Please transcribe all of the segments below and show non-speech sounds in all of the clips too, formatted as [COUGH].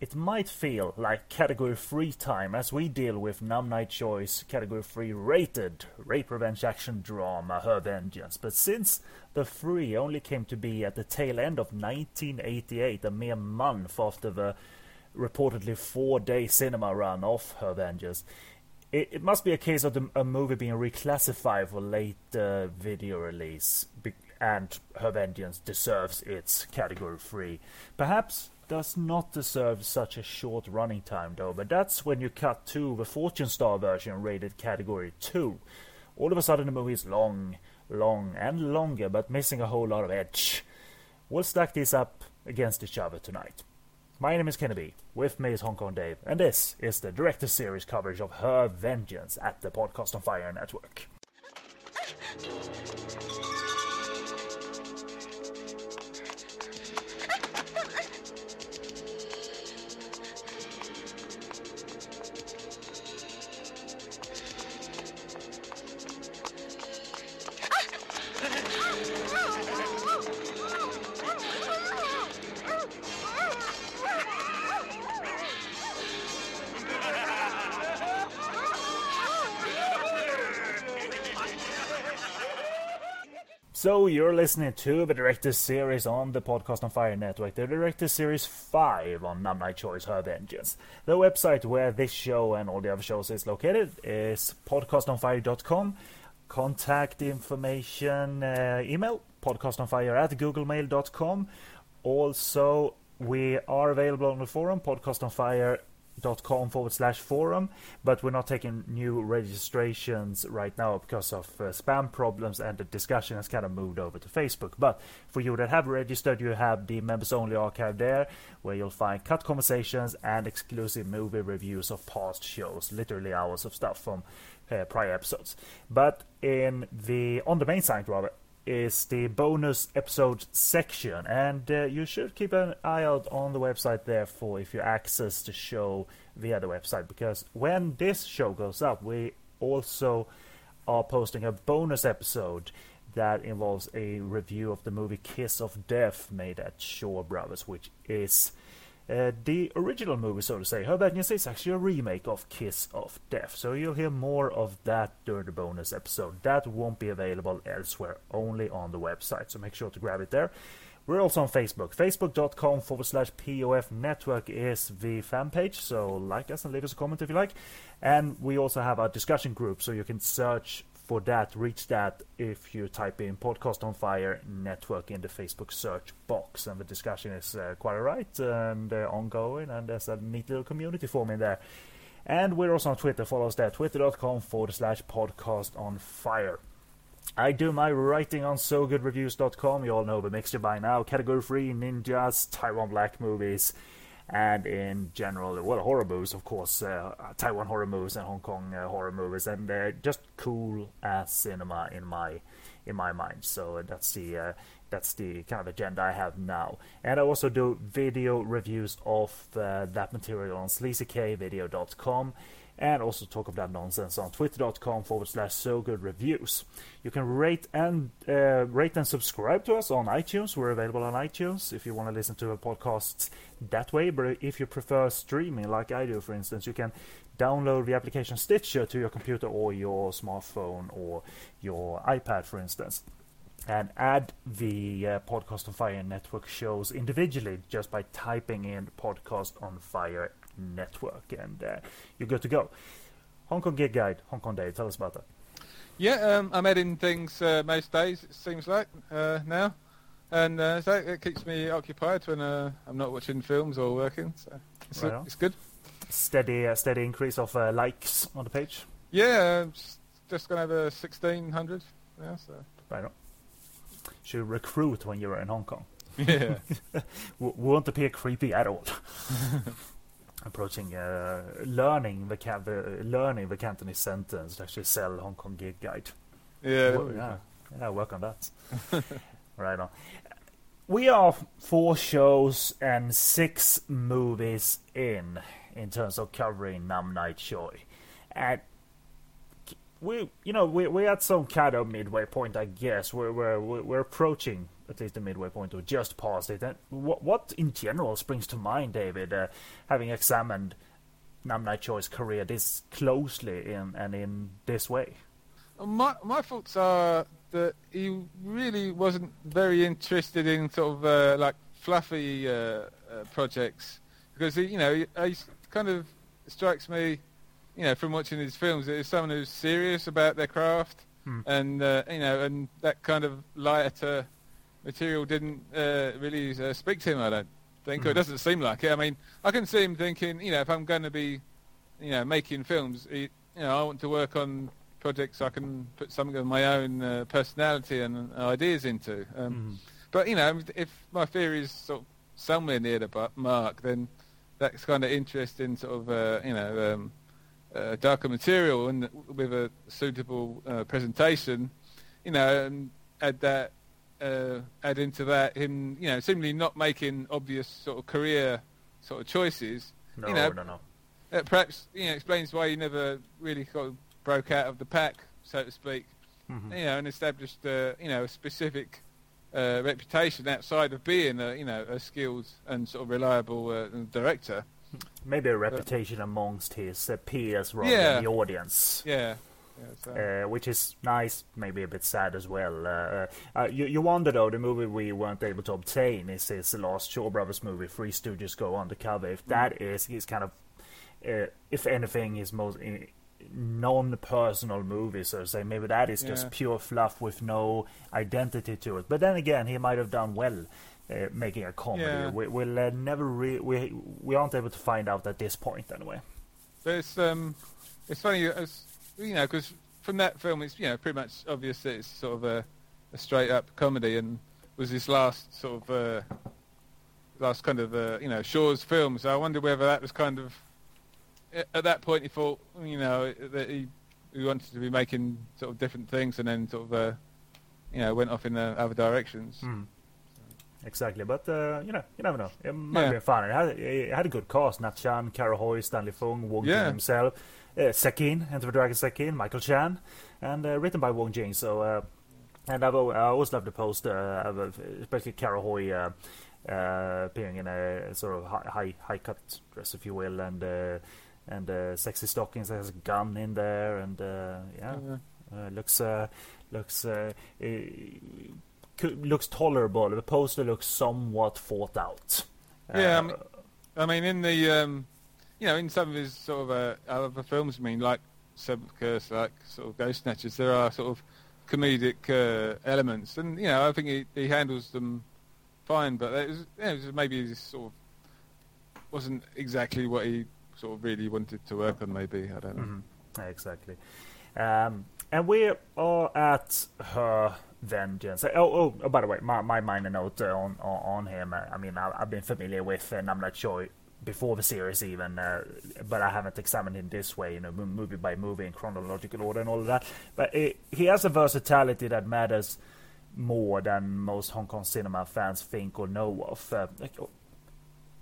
it might feel like category 3 time as we deal with Nam Nai Choi's category 3 rated rape revenge action drama Her Vengeance. But since the 3 only came to be at the tail end of 1988, a mere month after the reportedly four day cinema run of Her Vengeance, it, it must be a case of the, a movie being reclassified for late uh, video release, and Her Vengeance deserves its category 3. Perhaps does not deserve such a short running time though, but that's when you cut to the Fortune Star version rated category 2. All of a sudden the movie is long, long, and longer, but missing a whole lot of edge. We'll stack these up against each other tonight. My name is Kenny B, with me is Hong Kong Dave, and this is the Director Series coverage of Her Vengeance at the Podcast on Fire Network. Listening to the Director's Series on the Podcast on Fire Network, the Director's Series 5 on Nam Nai Choi's Her Vengeance. The website where this show and all the other shows is located is podcastonfire.com. Contact information, uh, email podcastonfire at googlemail.com. Also, we are available on the forum, podcastonfire com forward slash forum, but we're not taking new registrations right now because of uh, spam problems and the discussion has kind of moved over to Facebook. But for you that have registered, you have the members only archive there where you'll find cut conversations and exclusive movie reviews of past shows, literally hours of stuff from uh, prior episodes. But in the on the main site rather, is the bonus episode section, and uh, you should keep an eye out on the website there for if you access the show via the website. Because when this show goes up, we also are posting a bonus episode that involves a review of the movie Kiss of Death made at Shaw Brothers, which is uh, the original movie, so to say. Her Vengeance is actually a remake of Kiss of Death, so you'll hear more of that during the bonus episode. That won't be available elsewhere, only on the website, so make sure to grab it there. We're also on Facebook. Facebook.com forward slash POF network is the fan page, so like us and leave us a comment if you like. And we also have our discussion group, so you can search for that, reach that if you type in Podcast on Fire Network in the Facebook search box. And the discussion is uh, quite alright and uh, ongoing, and there's a neat little community form in there. And we're also on Twitter. Follow us there, twitter.com forward slash podcast on fire. I do my writing on SoGoodReviews.com. You all know the mixture by now. Category 3 ninjas, Taiwan black movies, and in general, well, horror movies, of course, uh, Taiwan horror movies and Hong Kong uh, horror movies, and they're just cool as cinema in my in my mind. So that's the uh, that's the kind of agenda I have now. And I also do video reviews of uh, that material on sleazykvideo.com and also talk of that nonsense on twitter.com forward slash so good reviews. You can rate and uh, rate and subscribe to us on iTunes. We're available on iTunes if you want to listen to a podcast that way. But if you prefer streaming, like I do, for instance, you can download the application Stitcher to your computer or your smartphone or your iPad, for instance and add the uh, Podcast on Fire network shows individually just by typing in Podcast on Fire network, and uh, you're good to go. Hong Kong Gig Guide, Hong Kong Dave. Tell us about that. Yeah, um, I'm editing things uh, most days. It seems like uh, now, and uh, so it keeps me occupied when uh, I'm not watching films or working. So it's, right it's good. Steady, uh, steady increase of uh, likes on the page. Yeah, just gonna have a sixteen hundred. Yeah, so right on. Should recruit when you're in Hong Kong. Yeah, [LAUGHS] won't appear creepy at all. [LAUGHS] approaching uh, learning the learning the Cantonese sentence to actually sell Hong Kong Gig Guide. Yeah, well, yeah, yeah. Work on that. [LAUGHS] right on. We are four shows and six movies in in terms of covering Nam Nai Choi, and we you know we we're at some kind of midway point, I guess. We're we're we're approaching at least the midway point or just past it. And what, what in general springs to mind, David, uh, having examined Nam Nai Choi's career this closely in, and in this way? My my thoughts are that he really wasn't very interested in sort of uh, like fluffy uh, uh, projects because he, you know he, he, kind of strikes me, you know, from watching his films that he's someone who's serious about their craft Hmm. and uh, you know and that kind of lighter material didn't uh, really uh, speak to him. I don't think, or it Mhm. doesn't seem like it. I mean, I can see him thinking, you know, if I'm going to be, you know, making films, he, you know, I want to work on projects I can put something of my own uh, personality and ideas into. Um, Mhm. But you know, if my theory is sort of somewhere near the mark, then that's kind of interesting, sort of, uh, you know, um, uh, darker material and with a suitable uh, presentation, you know, and add that, uh, add into that him, you know, seemingly not making obvious sort of career sort of choices. No, you know, no, no. uh, perhaps you know explains why he never really sort of broke out of the pack, so to speak Mhm. you know, and established, uh, you know, a specific uh, reputation outside of being, a, you know, a skilled and sort of reliable uh, director. Maybe a reputation amongst his uh, peers rather Yeah. than the audience. Yeah. Yeah. Uh, which is nice, maybe a bit sad as well. Uh, uh, you, you wonder though, the movie we weren't able to obtain is his last Shaw Brothers movie, Three Stooges Go Undercover. If that is his kind of, uh, if anything, his most uh, non-personal movie, so to say, maybe that is just pure fluff with no identity to it. But then again, he might have done well. Uh, making a comedy, Yeah. we, we'll uh, never re- we we aren't able to find out at this point anyway. It's um, it's funny, as, you know, because from that film, it's you know pretty much obvious that it's sort of a, a straight up comedy, and was his last sort of uh, last kind of uh, you know Shaw's film. So I wonder whether that was kind of at that point he thought you know that he he wanted to be making sort of different things, and then sort of uh, you know went off in other directions. Mm. Exactly, but uh, you know, you never know. It might Yeah. be fun. It had, it had a good cast: Nat Chan, Kara Hui, Stanley Fung, Wong Yeah. Himself, uh, Shek Kin, Enter the Dragon Shek Kin, Michael Chan, and uh, written by Wong Jing. So, uh, and I've, I always love the poster, uh, especially Kara Hui uh, uh, appearing in a sort of high, high, high cut dress, if you will, and uh, and uh, sexy stockings. There's a gun in there, and uh, yeah, Yeah. uh, looks uh, looks uh, uh, looks tolerable. The poster looks somewhat thought out. Yeah, I Uh, mean- I mean, in the um, you know, in some of his sort of uh, other films, I mean, like Seventh Curse, like sort of Ghost Snatchers, there are sort of comedic uh, elements, and you know, I think he, he handles them fine. But it was, you know, it was maybe he sort of wasn't exactly what he sort of really wanted to work on. Maybe I don't know. mhm, Exactly. Um, and we are at her vengeance. Oh, oh, oh by the way, my, my minor note uh, on, on on him. Uh, I mean, I, I've been familiar with uh, Nam Nai Choi before the series even, uh, but I haven't examined him this way, you know, movie by movie in chronological order and all of that. But it, he has a versatility that matters more than most Hong Kong cinema fans think or know of. Uh,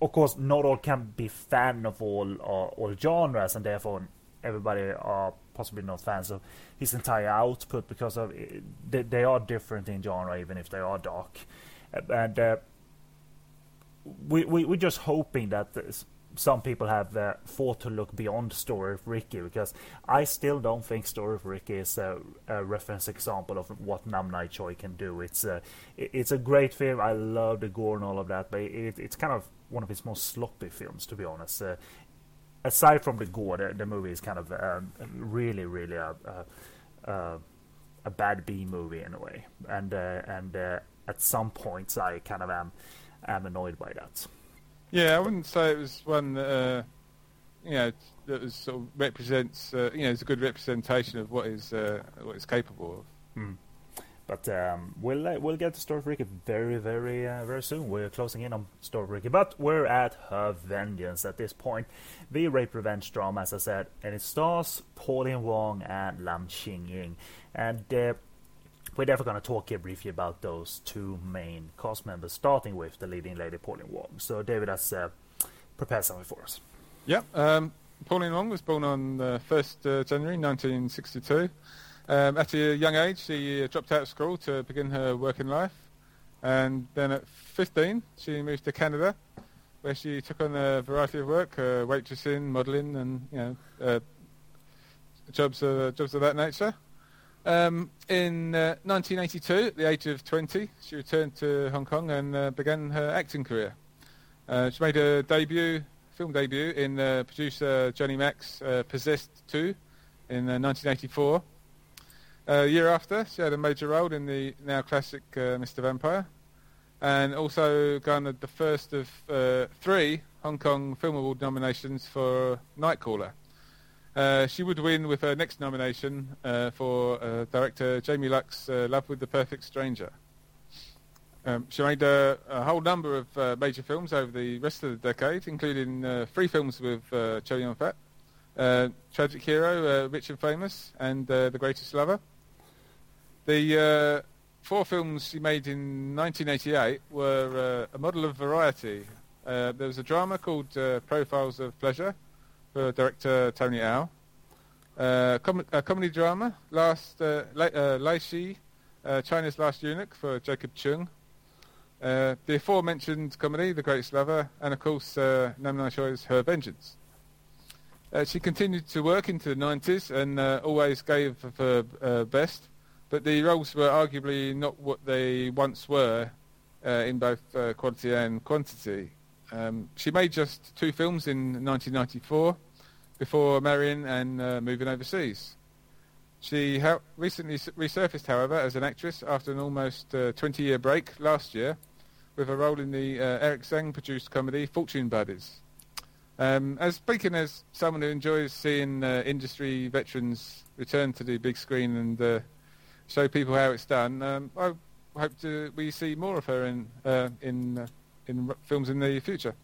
of course, not all can be fan of all uh, all genres, and therefore everybody are possibly not fans of his entire output because of uh, they, they are different in genre, even if they are dark. Uh, And uh, we, we we're just hoping that some people have uh, thought to look beyond Story of Ricky because I still don't think Story of Ricky is a, a reference example of what Nam Nai Choi can do. It's a it's a great film. I love the gore and all of that, but it, it's kind of one of his most sloppy films, to be honest. Uh, aside from the gore, the, the movie is kind of um, really, really a, a, a, bad B movie in a way, and uh, and uh, at some points I kind of am am annoyed by that. Yeah, I wouldn't say it was one that, uh, you know, that was sort of represents, uh, you know, it's a good representation of what is uh, what it's capable of. Hmm. But um, we'll uh, we'll get to Story of Ricky very very uh, very soon. We're closing in on Story of Ricky, but we're at her vengeance at this point. The rape revenge drama, as I said, and it stars Pauline Wong and Lam Ching Ying, and uh, we're therefore going to talk here briefly about those two main cast members, starting with the leading lady Pauline Wong. So David has uh, prepared something for us. Yeah. Um, Pauline Wong was born on uh, 1st uh, January 1962. Um, at a young age, she uh, dropped out of school to begin her working life. And then at 15, she moved to Canada, where she took on a variety of work, uh, waitressing, modelling, and you know, jobs of jobs of that nature. Um, in uh, 1982, at the age of 20, she returned to Hong Kong and uh, began her acting career. Uh, she made her debut, film debut, in uh, producer Johnny Mak's uh, Possessed 2 in 1984. a year after, she had a major role in the now classic Mr. Vampire, and also garnered the first of three Hong Kong Film Award nominations for Nightcrawler. Uh, she would win with her next nomination uh, for uh, director Jamie Luk's uh, Love with the Perfect Stranger. Um, she made a, a, whole number of uh, major films over the rest of the decade, including three films with uh, Chow Yun-fat, Tragic Hero, Rich and Famous, and The Greatest Lover. The four films she made in 1988 were a model of variety. there was a drama called Profiles of Pleasure, for director Tony Au. Uh, com- a comedy drama, last uh, uh, Lai Shi, uh, China's Last Eunuch for Jacob Cheung. Uh, the aforementioned comedy, The Greatest Lover, and of course uh, Nam Nai Choi's Her Vengeance. Uh, she continued to work into the 90s and uh, always gave her uh, best, but the roles were arguably not what they once were uh, in both uh, quality and quantity. Um, she made just two films in 1994 before marrying and uh, moving overseas. She ha- recently resurfaced, however, as an actress after an almost 20-year uh, break last year with a role in the uh, Eric Tsang-produced comedy Fortune Buddies. Um, as speaking as someone who enjoys seeing uh, industry veterans return to the big screen and uh, show people how it's done, um, I hope to, we see more of her in in in films in the future.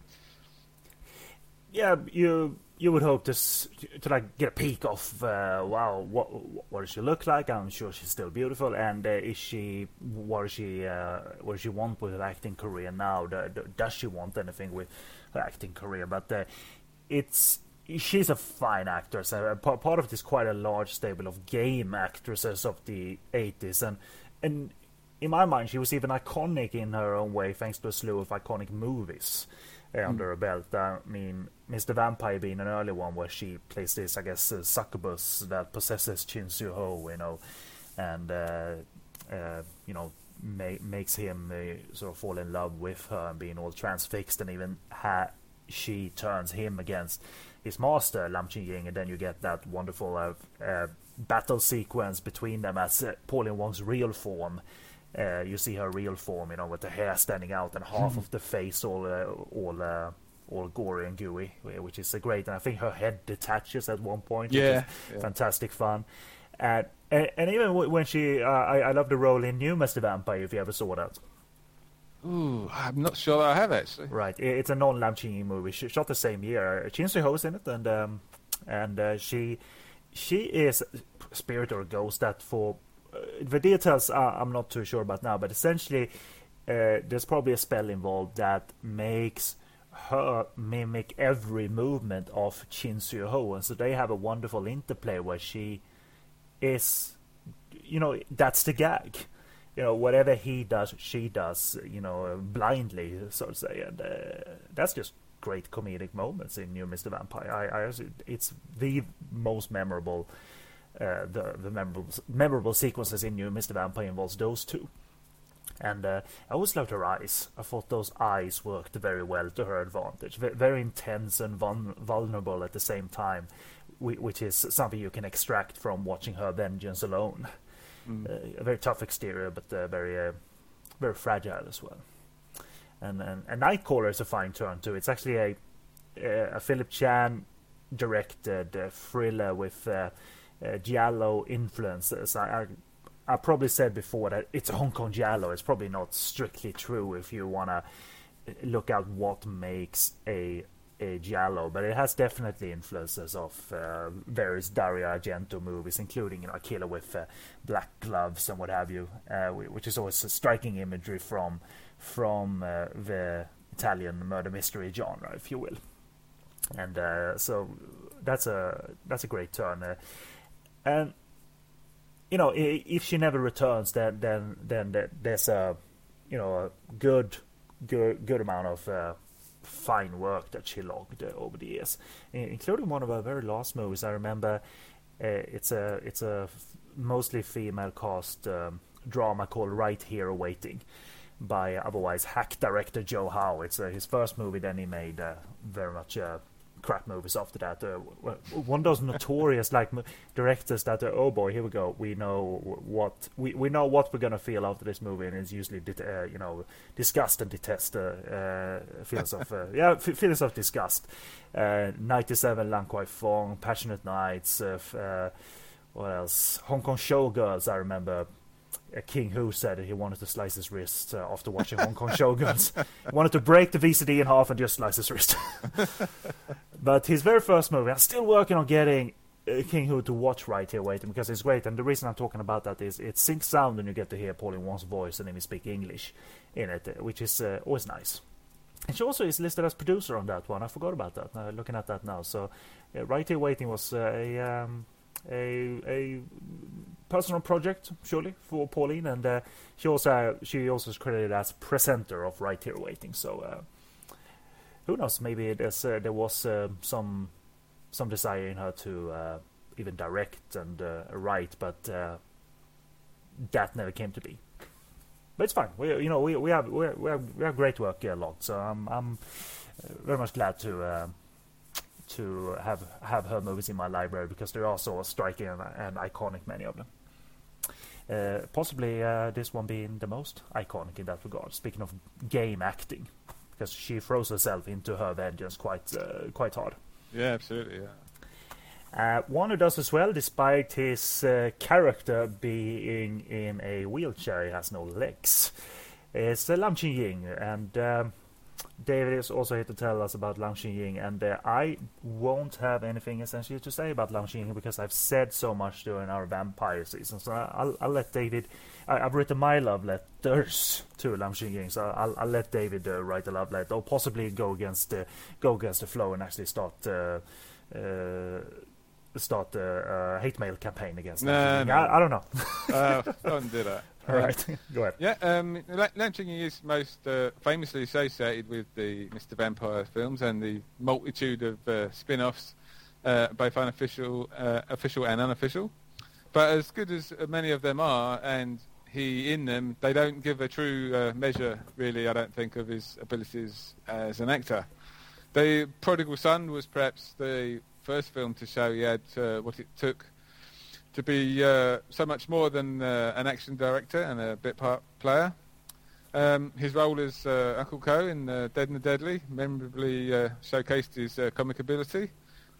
Yeah, you you would hope to to like get a peek of uh, wow what what does she look like? I'm sure she's still beautiful, and uh, is she what does she uh, what does she want with her acting career now? Does she want anything with her acting career? But uh, it's she's a fine actress. Uh, part of this quite a large stable of game actresses of the 80s, and and in my mind, she was even iconic in her own way, thanks to a slew of iconic movies uh, mm. under her belt. I mean, Mr. Vampire being an early one where she plays this, I guess, uh, succubus that possesses Chin Siu Ho, you know, and uh, uh, you know ma- makes him uh, sort of fall in love with her and being all transfixed, and even ha- she turns him against his master Lam Ching Ying, and then you get that wonderful uh, battle sequence between them as Pauline Wong's real form uh, you see her real form, you know, with the hair standing out and half hmm. of the face all uh, all uh, all gory and gooey, which is great. And I think her head detaches at one point. Yeah, yeah. fantastic fun. And, and, and even when she, uh, I, I love the role in New Mr. Vampire. If you ever saw that. Ooh, I'm not sure I have actually. Right, it's a non-Lam Ching movie. She shot the same year. Chin Ho's in it, and um, and uh, she she is spirit or ghost that for the details uh, I'm not too sure about now, but essentially uh, there's probably a spell involved that makes her mimic every movement of Chin Siu Ho, and so they have a wonderful interplay where she is, you know, that's the gag. You know, whatever he does, she does, you know, blindly, so to say, and uh, that's just great comedic moments in New Mr. Vampire. I, I, it's the most memorable uh, the the memorable memorable sequences in New Mr. Vampire involves those two. And uh, I always loved her eyes. I thought those eyes worked very well to her advantage. V- very intense and vul- vulnerable at the same time, which is something you can extract from watching her vengeance alone. Mm. Uh, a very tough exterior, but uh, very uh, very fragile as well. And, and, and Nightcrawler is a fine turn too. It's actually a a Philip Chan directed uh, thriller with uh, giallo influences. I, I I probably said before that it's a Hong Kong giallo. It's probably not strictly true if you wanna look at what makes a a giallo, but it has definitely influences of uh, various Dario Argento movies, including you know killer with uh, black gloves and what have you, uh, which is always a striking imagery from from uh, the Italian murder mystery genre, if you will. And uh, so that's a that's a great turn. And you know, if she never returns, then then then there's a you know, a good, good, good amount of uh, fine work that she logged uh, over the years, including one of her very last movies. I remember uh, it's a it's a mostly female cast um, drama called Right Here Waiting by otherwise hack director Joe Howe. It's uh, his first movie. Then he made uh, very much uh, crap movies after that. Uh, one of those [LAUGHS] notorious like directors that uh, oh boy, here we go. We know what we we know what we're gonna feel after this movie, and it's usually uh, you know disgust and detest uh, feelings of [LAUGHS] yeah f- feelings of disgust. Ninety seven Lan Kwai Fong, Passionate Nights. what else? Hong Kong Showgirls. I remember King Hu said he wanted to slice his wrist uh, after watching Hong Kong Showgirls. he wanted to break the VCD in half and just slice his wrist. [LAUGHS] but his very first movie, I'm still working on getting uh, King Hu to watch Right Here Waiting because it's great. And the reason I'm talking about that is it syncs sound and you get to hear Pauline Wong's voice and we speak English in it, uh, which is uh, always nice. And she also is listed as producer on that one. I forgot about that. Uh, looking at that now, so uh, Right Here Waiting was a um, a a personal project, surely, for Pauline, and uh, she also she also is credited as presenter of Right Here Waiting. So uh, who knows? Maybe there's uh, there was uh, some some desire in her to uh, even direct and uh, write, but that never came to be. But it's fine. We you know we we have we have, we have, great work here, a lot. So I'm I'm very much glad to to have have her movies in my library because they're also striking and, and iconic, many of them. Uh, possibly uh, this one being the most iconic in that regard. Speaking of game acting, because she throws herself into her vengeance quite uh, quite hard. Yeah, absolutely. Yeah. Uh, one who does as well, despite his uh, character being in a wheelchair, he has no legs. Is uh, Lam Ching Ying, and um, David is also here to tell us about Lam Ying, and uh, I won't have anything essentially to say about Lam Ying because I've said so much during our vampire season. So I'll, I'll let David. I, have written my love letters to Lam Ying, so I'll, I'll let David uh, write a love letter, or possibly go against the go against the flow and actually start. Uh, uh start a, a, hate mail campaign against no, no. I, I, don't know. uh, [LAUGHS] don't do that. All right, [LAUGHS] go ahead. Yeah, um, Lam Ching is most uh, famously associated with the Mr. Vampire films and the multitude of uh, spin-offs, uh, both unofficial, uh, official and unofficial. But as good as many of them are, and he in them, they don't give a true uh, measure, really, I don't think, of his abilities as an actor. The Prodigal Son was perhaps the first film to show he had uh, what it took to be uh, so much more than uh, an action director and a bit part player. Um, his role as uh, Uncle Ko in uh, Dead and the Deadly memorably uh, showcased his uh, comic ability,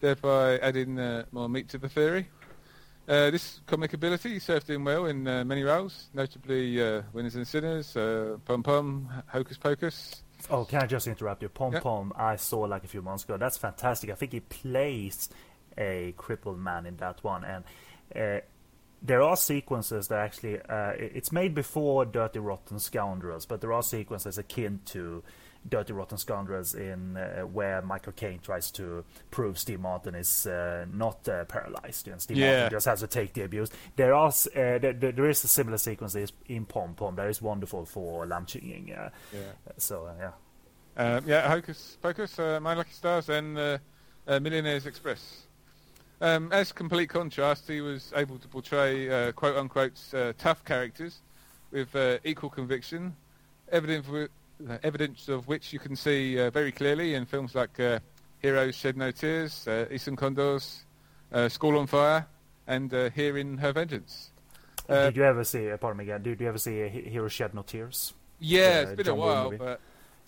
thereby adding more meat to the theory. this comic ability served him well in many roles, notably Winners and Sinners, Pom Pom, Hocus Pocus, Oh, can I just interrupt you? Pom Pom, I saw like a few months ago. That's fantastic. I think he plays a crippled man in that one, and uh, there are sequences that actually uh, it's made before Dirty Rotten Scoundrels, but there are sequences akin to Dirty Rotten Scoundrels in uh, where Michael Caine tries to prove Steve Martin is uh, not uh, paralyzed and Steve yeah. Martin just has to take the abuse. There are uh, there, there is a similar sequence in Pom Pom that is wonderful for Lam Ching Ying. yeah. So yeah. Um, yeah, Hocus Pocus, My Lucky Stars, and Millionaire's Express. Um, as complete contrast, he was able to portray uh, quote unquote uh, tough characters with uh, equal conviction, evidence, uh, evidence of which you can see uh, very clearly in films like uh, Heroes Shed No Tears, uh, Eastern Condors, School on Fire, and Here in Her Vengeance. did you ever see, pardon me again, did you ever see Heroes Shed No Tears? Yeah, it's been John a while, but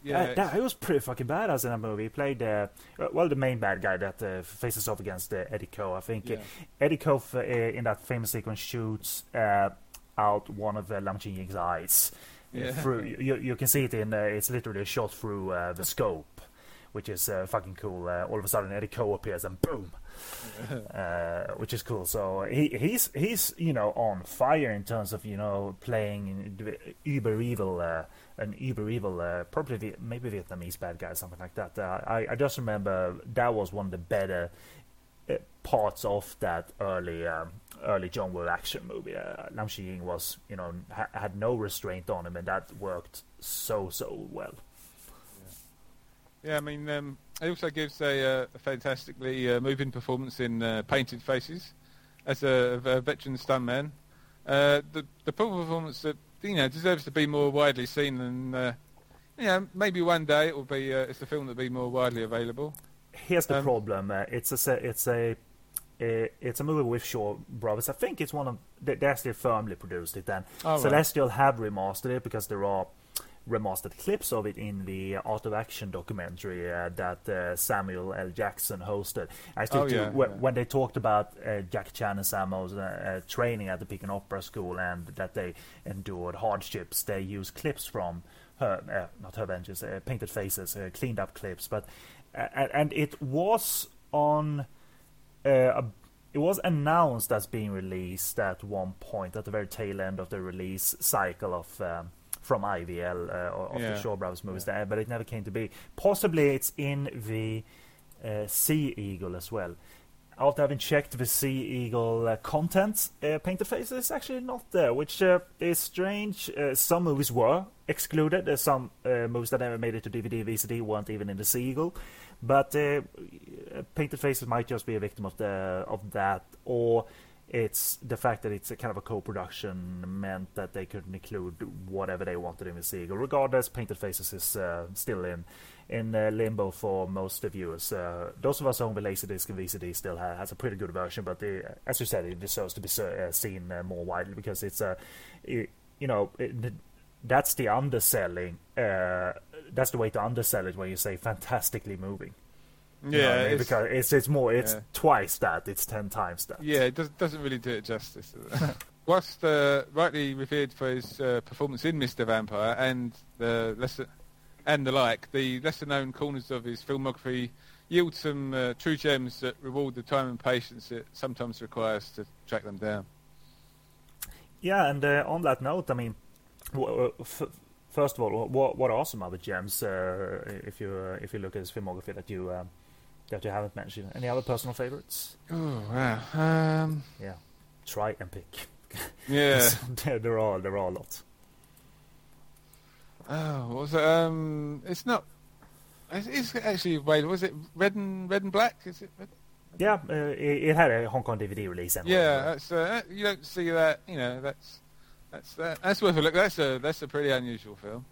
yeah, uh, that, he was pretty fucking badass in that movie. He played, uh, well, the main bad guy that uh, faces off against uh, Eddie Ko. I think yeah. Eddie Ko uh, in that famous sequence shoots uh, out one of uh, Lam Ching Ying's eyes. Yeah. Through you, you can see it in it's literally a shot through the scope, which is fucking cool. all of a sudden, Eddie Ko appears and boom. [LAUGHS] Uh, which is cool. So he he's he's you know on fire in terms of you know playing uber evil uh, an uber evil, uh, probably maybe Vietnamese bad guy, something like that. Uh, I I just remember that was one of the better uh, parts of that early um, early John Woo action movie. Uh, Lam Ching Ying was, you know, ha- had no restraint on him, and that worked so so well. Yeah, I mean, um, it also gives a, uh, a fantastically uh, moving performance in uh, Painted Faces as a, a veteran stuntman. Uh, the the performance that you know deserves to be more widely seen, and uh, you know maybe one day it will be uh, it's a film that will be more widely available. Here's the Um, problem: uh, it's a it's a it's a movie with Shaw Brothers. I think it's one of they, they actually firmly produced it. Then Oh, right. Celestial have remastered it because there are remastered clips of it in the Art of Action documentary uh, that uh, Samuel L. Jackson hosted. I still Oh, do, yeah, when, yeah. when they talked about uh, Jackie Chan and Samuel's uh, uh, training at the Peking Opera School and that they endured hardships, they used clips from her, uh, not her benches, uh, painted faces, uh, cleaned up clips, but uh, and, and it was on uh, a, it was announced as being released at one point at the very tail end of the release cycle of um, from IVL uh, of the Yeah. Shaw Brothers movies, there, but it never came to be. Possibly it's in the uh, Sea Eagle as well. After having checked the Sea Eagle uh, content, uh, Painted Faces is actually not there, which uh, is strange. Uh, some movies were excluded. Some uh, movies that never made it to DVD, VCD weren't even in the Sea Eagle. But uh, Painted Faces might just be a victim of the of that, or it's the fact that it's a kind of a co-production meant that they could include whatever they wanted in the Eagle. Regardless, Painted Faces is uh, still in in uh, limbo for most viewers. Uh, those of us own the Laserdisc and VCD still ha- has a pretty good version, but the, as you said, it deserves to be uh, seen uh, more widely because it's a, it, you know, it, that's the underselling. Uh, that's the way to undersell it when you say fantastically moving. You Yeah, I mean? it's- because it's it's more it's yeah. twice that, it's ten times that. Yeah, it does, doesn't really do it justice. [LAUGHS] Whilst uh, rightly revered for his uh, performance in Mr. Vampire and the lesser and the like, the lesser-known corners of his filmography yield some uh, true gems that reward the time and patience it sometimes requires to track them down. Yeah, and uh, on that note, I mean, w- w- f- first of all, what what are some other gems uh, if you uh, if you look at his filmography that you um, that you haven't mentioned? Any other personal favorites? Oh wow! Um, Yeah, try and pick. yeah. [LAUGHS] there, there are there are a lot. Oh, what was it? Um, it's not. It's, it's actually wait. Was it red and red and black? Is it? Red? Yeah, uh, it, it had a Hong Kong DVD release. Anyway. Yeah, that's uh, you don't see that. You know, that's that's that, that's worth a look. That's a that's a pretty unusual film.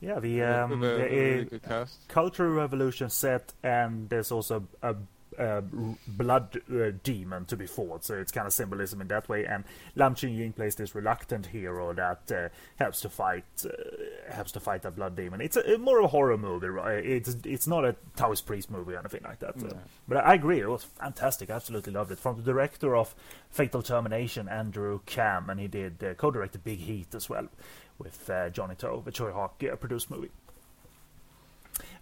Yeah. The um, the, really uh. Cultural Revolution set, and there's also a, a blood uh, demon to be fought, so it's kind of symbolism in that way. And Lam Ching Ying plays this reluctant hero that uh, helps to fight uh, helps to fight that blood demon. It's a, more of a horror movie, right? It's it's not a Taoist priest movie or anything like that. uh, No. But I agree, it was fantastic. I absolutely loved it. From the director of Fatal Termination, Andrew Kam, and he did uh, co-directed Big Heat as well with uh, Johnnie To, the Tsui Hark produced movie.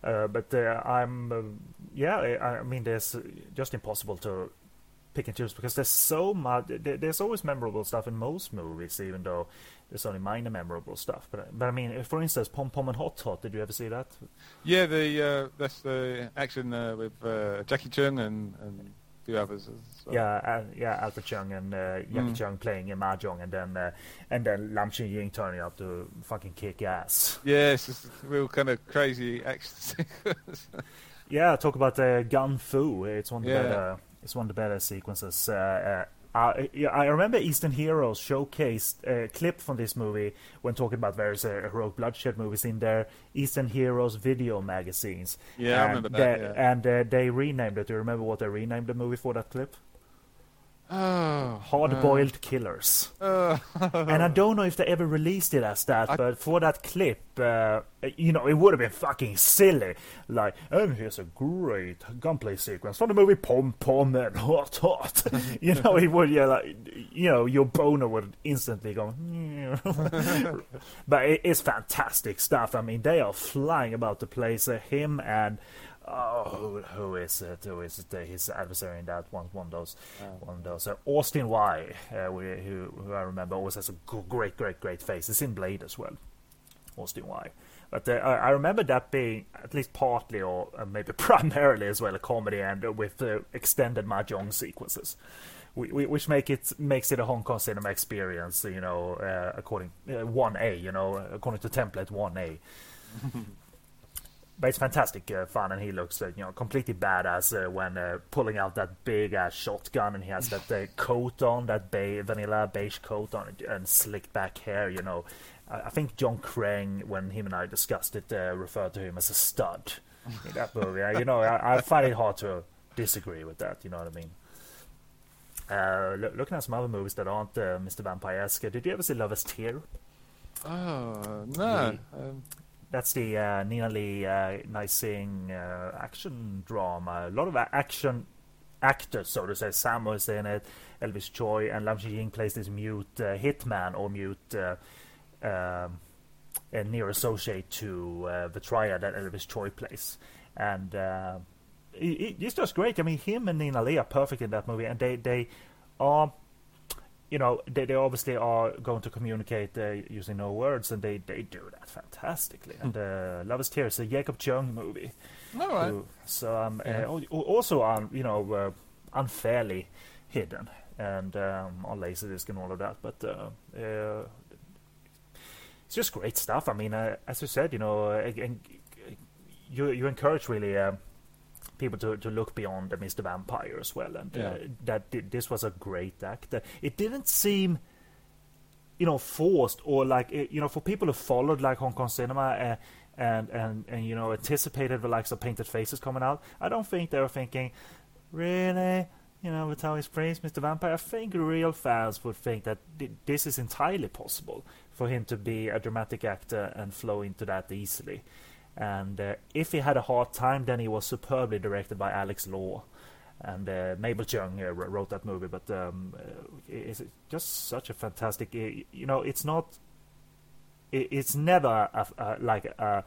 Uh, but uh, I'm, yeah, I, I mean, there's just impossible to pick and choose because there's so much. There, there's always memorable stuff in most movies, even though there's only minor memorable stuff. But but I mean, for instance, Pom Pom and Hot Hot. Did you ever see that? Yeah, the uh, that's the action uh, with uh, Jacky Cheung and, and few. As well. Yeah, uh, yeah, Alfred Cheung and uh, Jackie Mm. Chung playing in mahjong, and then uh, and then Lam Ching Ying turning up to fucking kick ass. Yeah, it's just a real kind of crazy action sequence. [LAUGHS] Yeah, talk about uh, Gun Fu. It's one of the Yeah. better. It's one of the better sequences. Uh, I, remember Eastern Heroes showcased a clip from this movie when talking about various uh, heroic bloodshed movies in their Eastern Heroes video magazines. Yeah, I And remember that, they- yeah. And uh, they renamed it. Do you remember what they renamed the movie for that clip? Oh, Hard Boiled Killers. Uh, and I don't know if they ever released it as that, I- but for that clip, uh, you know, it would have been fucking silly. Like, and here's a great gunplay sequence from the movie Pom Pom and [LAUGHS] Hot Hot. you know, it would, yeah, like, you know, your boner would instantly go. [LAUGHS] but it, it's fantastic stuff. I mean, they are flying about the place. Uh, him and. Oh, who, who is it? Who is it? Uh, his adversary in that one, one of those, one of those. Uh, Austin Wai, uh, we, who, who I remember always has a great, great, great face. It's in Blade as well, Austin Wai. But uh, I, I remember that being at least partly, or uh, maybe [LAUGHS] primarily as well, a comedy and uh, with uh, extended mahjong sequences, which make it makes it a Hong Kong cinema experience. You know, uh, according one A. You know, according to template one A. [LAUGHS] but it's fantastic uh, fun, and he looks uh, you know completely badass uh, when uh, pulling out that big ass shotgun, and he has that uh, [LAUGHS] coat on, that ba- vanilla beige coat on, and slicked back hair. You know, I, I think John Crane, when him and I discussed it, uh, referred to him as a stud in that [LAUGHS] movie. you know, I, I, find it hard to disagree with that. You know what I mean? Lo- looking at some other movies that aren't Mr. Vampire-esque, did you ever see Lovers Tear? Oh no. Um, that's the uh, Nina Lee uh, uh, action drama. A lot of action actors, so to say. Sam was in it, Elvis Tsui, and Lam Ching Ying plays this mute uh, hitman or mute uh, um, near associate to uh, the triad that Elvis Tsui plays. And uh, he, he's just great. I mean, him and Nina Lee are perfect in that movie, and they, they are you know, they, they obviously are going to communicate uh, using no words, and they, they do that fantastically. And uh, Love is Tears, a Jacob Cheung movie. All right. Who, so um, yeah. uh, also on you know uh, unfairly hidden and um, on Laserdisc and all of that, but uh, uh, it's just great stuff. I mean, uh, as you said, you know, you you encourage really people to, to look beyond the Mr. Vampire as well, and yeah. uh, that this was a great act. It didn't seem, you know, forced or like you know for people who followed like Hong Kong cinema. Uh, and, and and you know anticipated the likes of painted faces coming out. I don't think they were thinking, really, you know, with how he's praised Mr. Vampire. I think real fans would think that this is entirely possible for him to be a dramatic actor and flow into that easily. And uh, if he had a hard time, then he was superbly directed by Alex Law. And uh, Mabel Cheung uh, wrote that movie, but um, uh, it's just such a fantastic. You know, it's not. It's never a, a, like a,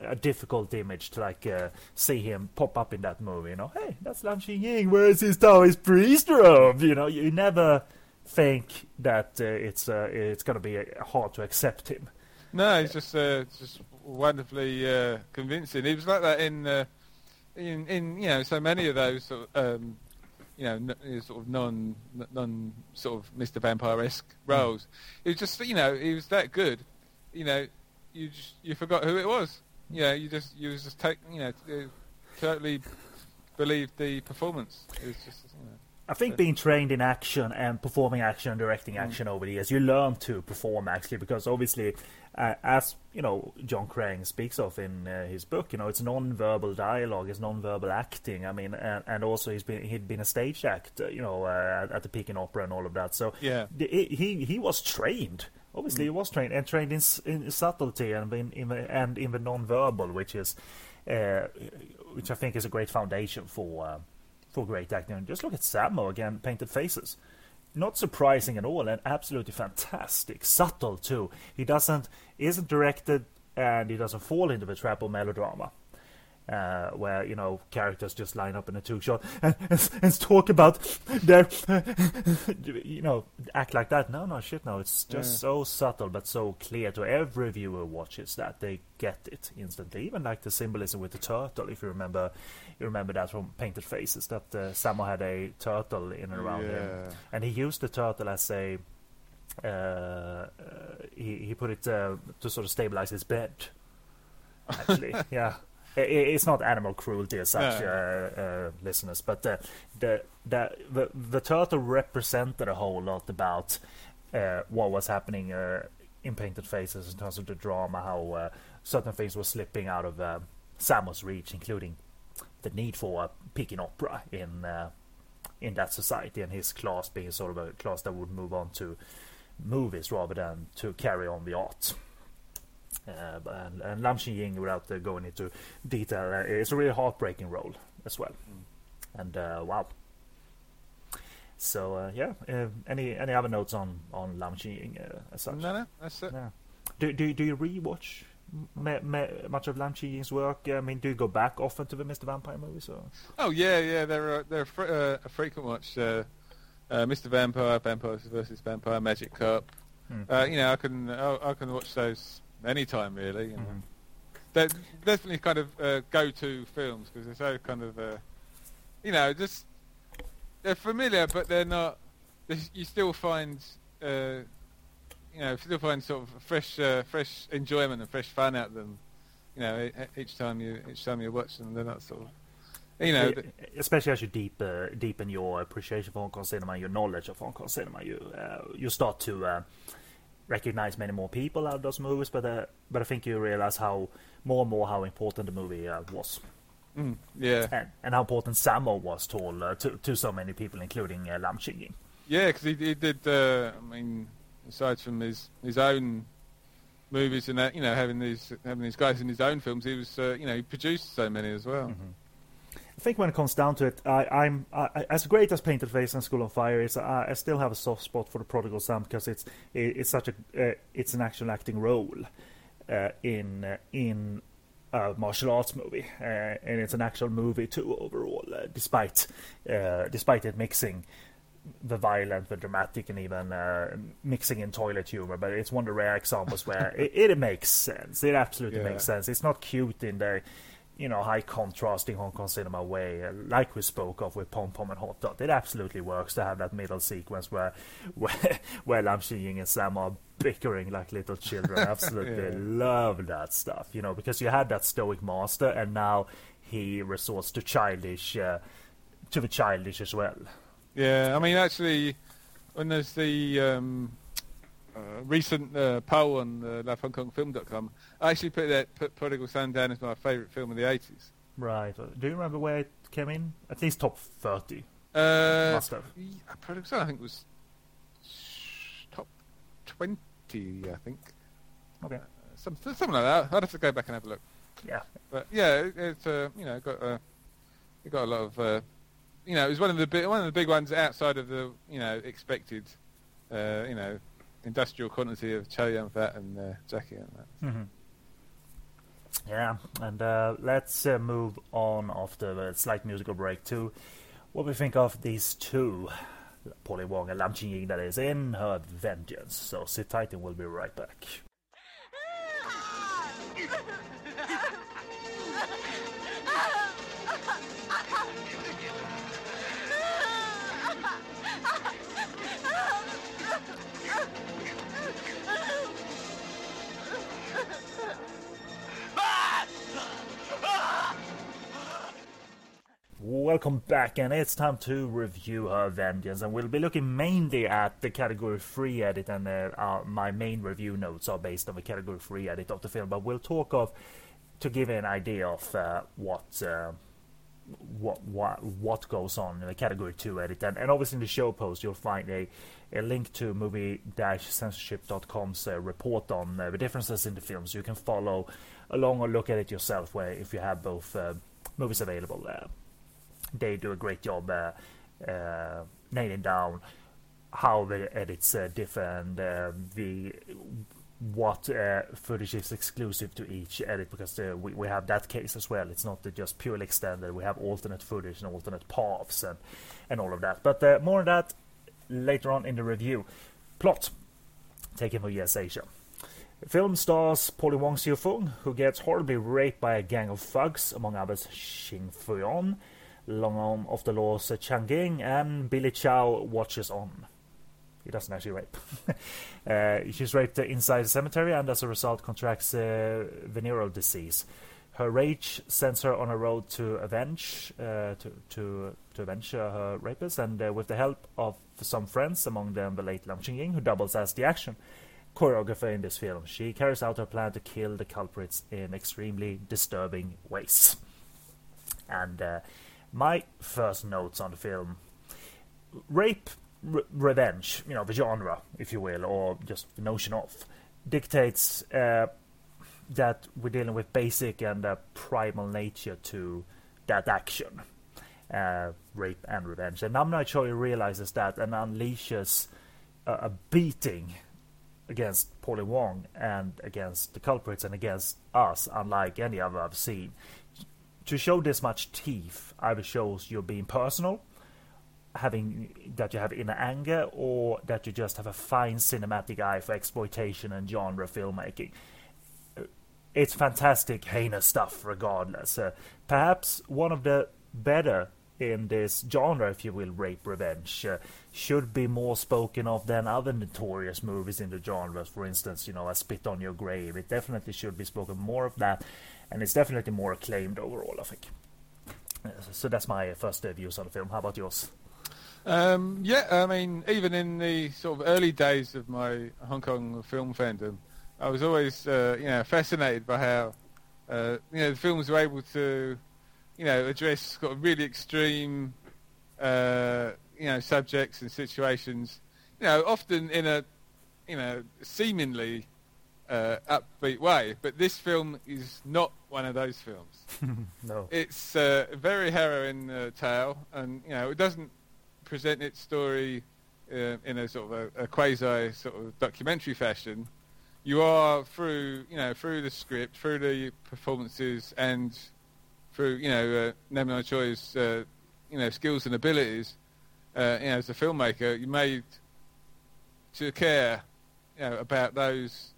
a, difficult image to like uh, see him pop up in that movie. You know, hey, that's Lam Ching Ying. Where's his Taoist priest robe? You know, you never think that uh, it's it's going to be hard to accept him. No, he's just just wonderfully uh, convincing. He was like that in, uh, in, in you know, so many of those sort of, um, you know, n- sort of non, non sort of Mr. Vampire-esque hmm. roles. Mm. It was just, you know, he was that good. You know, you just, you forgot who it was. You know, you just, you was just take, you know, totally believed the performance. It was just, you know. I think being trained in action and performing action and directing hmm. action mm. over the years, you learn to perform actually because obviously uh, as you know, John Crane speaks of in uh, his book. You know, it's non-verbal dialogue, it's non-verbal acting. I mean, and, and also he's been he'd been a stage actor, you know, uh, at the Peking Opera and all of that. So yeah, the, he he was trained. Obviously, mm. he was trained and trained in, in subtlety and in, in and in the non-verbal, which is uh, which I think is a great foundation for uh, for great acting. Just look at Sammo again, Painted Faces not surprising at all and absolutely fantastic. Subtle too. He doesn't isn't directed and he doesn't fall into the trap melodrama. Uh, where you know characters just line up in a two shot and, and, and, talk about their you know act like that. No, no shit. No, it's just yeah. so subtle but so clear to every viewer watches that they get it instantly. Even like the symbolism with the turtle, if you remember you remember that from Painted Faces that uh, Sammo had a turtle in and around yeah. him, and he used the turtle as a uh, uh, he he put it uh, to sort of stabilize his bed. Actually, [LAUGHS] yeah. It, it's not animal cruelty as such, uh, uh, listeners, but the, the the the turtle represented a whole lot about what was happening in Painted Faces in terms of the drama, how certain things were slipping out of Sammo's reach, including the need for a Peking opera in uh, in that society, and his class being sort of a class that would move on to movies rather than to carry on the art. Uh, and, and Lam Ching Ying, without uh, going into detail, uh, it's a really heartbreaking role as well. Mm. And uh, wow. So uh, yeah, uh, any any other notes on on Lam Ching Ying as such? No, no, that's it. Yeah. Do do do you rewatch me, me, much of Lam Ching Ying's work? I mean, do you go back often to the Mr. Vampire movies? Or? Oh yeah, yeah, they're uh, they're fr- uh, a frequent watch. Uh, uh Mr. Vampire, Vampire versus Vampire, Magic Cop. Mm. you know, I can I, I, can watch those anytime really. You know. mm-hmm. They're definitely kind of uh, go-to films because they're so kind of you know just they're familiar, but they're not. You still find, uh, you know, still find sort of fresh, uh, fresh enjoyment and fresh fun out of them. You know, each time you each time you watch them, they're not sort of. You know, especially as you deep, uh, deepen your appreciation for Hong Kong cinema, your knowledge of Hong Kong cinema, you uh, you start to uh, recognize many more people out of those movies. But uh, but I think you realize how more and more how important the movie was. Mm, yeah, and, and, how important Sammo was to all uh, to to so many people, including uh, Lam Ching Ying. Yeah, because he, he did. Uh, I mean, aside from his his own movies and that, you know, having these having these guys in his own films, he was uh, you know he produced so many as well. Mm-hmm. I think when it comes down to it, I, am as great as Painted Face and School on Fire is. I, I, still have a soft spot for the Prodigal Son because it's it, it's such a uh, it's an actual acting role uh, in uh, in a martial arts movie, uh, and it's an actual movie too overall, uh, despite uh, despite it mixing the violent, the dramatic, and even uh, mixing in toilet humor. But it's one of the rare examples where [LAUGHS] it, it, makes sense. It absolutely yeah. makes sense. It's not cute in the you know high contrasting Hong Kong cinema way, like we spoke of with Pom Pom and Hot Dot. It absolutely works to have that middle sequence where [LAUGHS] where, where Lam Ying and Sam are bickering like little children. [LAUGHS] Absolutely yeah. love that stuff, you know, because you had that stoic master, and now he resorts to childish, uh, to the childish as well. Yeah, I mean, actually, when there's the um, recent uh, poll on uh, LoveHongKongFilm.com, I actually put that put Prodigal Son down as my favourite film of the 80s. Right. Do you remember where it came in? At least top 30. Uh, Must have. Prodigal Son, I think, was top 20, I think. Okay. Uh, some, something like that. I'd have to go back and have a look. Yeah. But yeah, it, it's uh, you know got uh, it got a lot of uh, you know it was one of the big one of the big ones outside of the you know expected uh, you know industrial quantity of Chow Yun Fat and uh, Jackie and that. Mm-hmm. Yeah, and uh, let's uh, move on after a slight musical break to what we think of these two, Polly Wong and Lam Ching Ying, that is in her vengeance. So sit tight and we'll be right back. [LAUGHS] [LAUGHS] Welcome back, and it's time to review her Vengeance, and we'll be looking mainly at the Category 3 edit, and uh, uh, my main review notes are based on the Category 3 edit of the film, but we'll talk of, to give an idea of uh, what, uh, what, what what goes on in the Category 2 edit, and, and obviously in the show post you'll find a, a link to movie-censorship.com's uh, report on uh, the differences in the films, so you can follow along or look at it yourself, where if you have both movies available there they do a great job uh, uh, nailing down how the edits uh, differ and the what uh, footage is exclusive to each edit because uh, we, we have that case as well. It's not just purely extended. We have alternate footage and alternate paths and, and all of that. But uh, more on that later on in the review. Plot taken from Yes Asia. film stars Polly Wong Siu Fung, who gets horribly raped by a gang of thugs, among others Shing Fui-On, long arm of the laws Chan Ging, and Billy Chow watches on. He doesn't actually rape. [LAUGHS] uh, she's raped inside the cemetery and as a result contracts uh, venereal disease. Her rage sends her on a road to avenge uh, to, to, to avenge uh, her rapist, and uh, with the help of some friends, among them the late Lam Ching Ying, who doubles as the action choreographer in this film, she carries out her plan to kill the culprits in extremely disturbing ways. And uh, my first notes on the film rape revenge you know the genre if you will or just the notion of dictates uh, that we're dealing with basic and uh, primal nature to that action uh, rape and revenge. And Nam Nai Choi realizes that and unleashes a beating against Polly Wong and against the culprits and against us unlike any other I've seen to show this much teeth either shows you're being personal, having that you have inner anger, or that you just have a fine cinematic eye for exploitation and genre filmmaking. It's fantastic, heinous stuff, regardless. Uh, perhaps one of the better in this genre, if you will, rape revenge, uh, should be more spoken of than other notorious movies in the genre. For instance, you know, I Spit on Your Grave. It definitely should be spoken more of that, and it's definitely more acclaimed overall. I think. Uh, so that's my first uh, views on the film. How about yours? Um, yeah, I mean, even in the sort of early days of my Hong Kong film fandom, I was always, uh, you know, fascinated by how, uh, you know, the films were able to, you know, address sort of really extreme, uh, you know, subjects and situations, you know, often in a, you know, seemingly uh, upbeat way. But this film is not one of those films. [LAUGHS] no. It's uh, a very harrowing uh, tale, and you know, it doesn't present its story uh, in a sort of a, a, quasi sort of documentary fashion. You are through, you know, through the script, through the performances, and through, you know, uh, Nam Choi's, uh, you know, skills and abilities. Uh, you know, as a filmmaker, you made to care, you know, about those,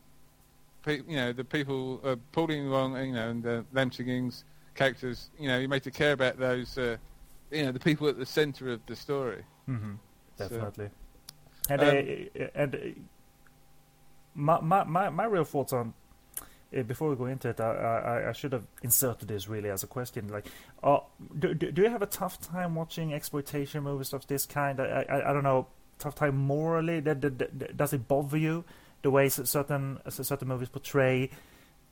pe- you know, the people uh, pulling along, you know, and the Lam Ching characters. You know, you made to care about those. Uh, you know the people at the center of the story. Mm-hmm. Definitely. So, and um, uh, and uh, my, my my my real thoughts on uh, before we go into it, I, I, I should have inserted this really as a question. Like, uh, do, do, do you have a tough time watching exploitation movies of this kind? I I, I don't know, tough time morally. Does it bother you the way certain certain movies portray?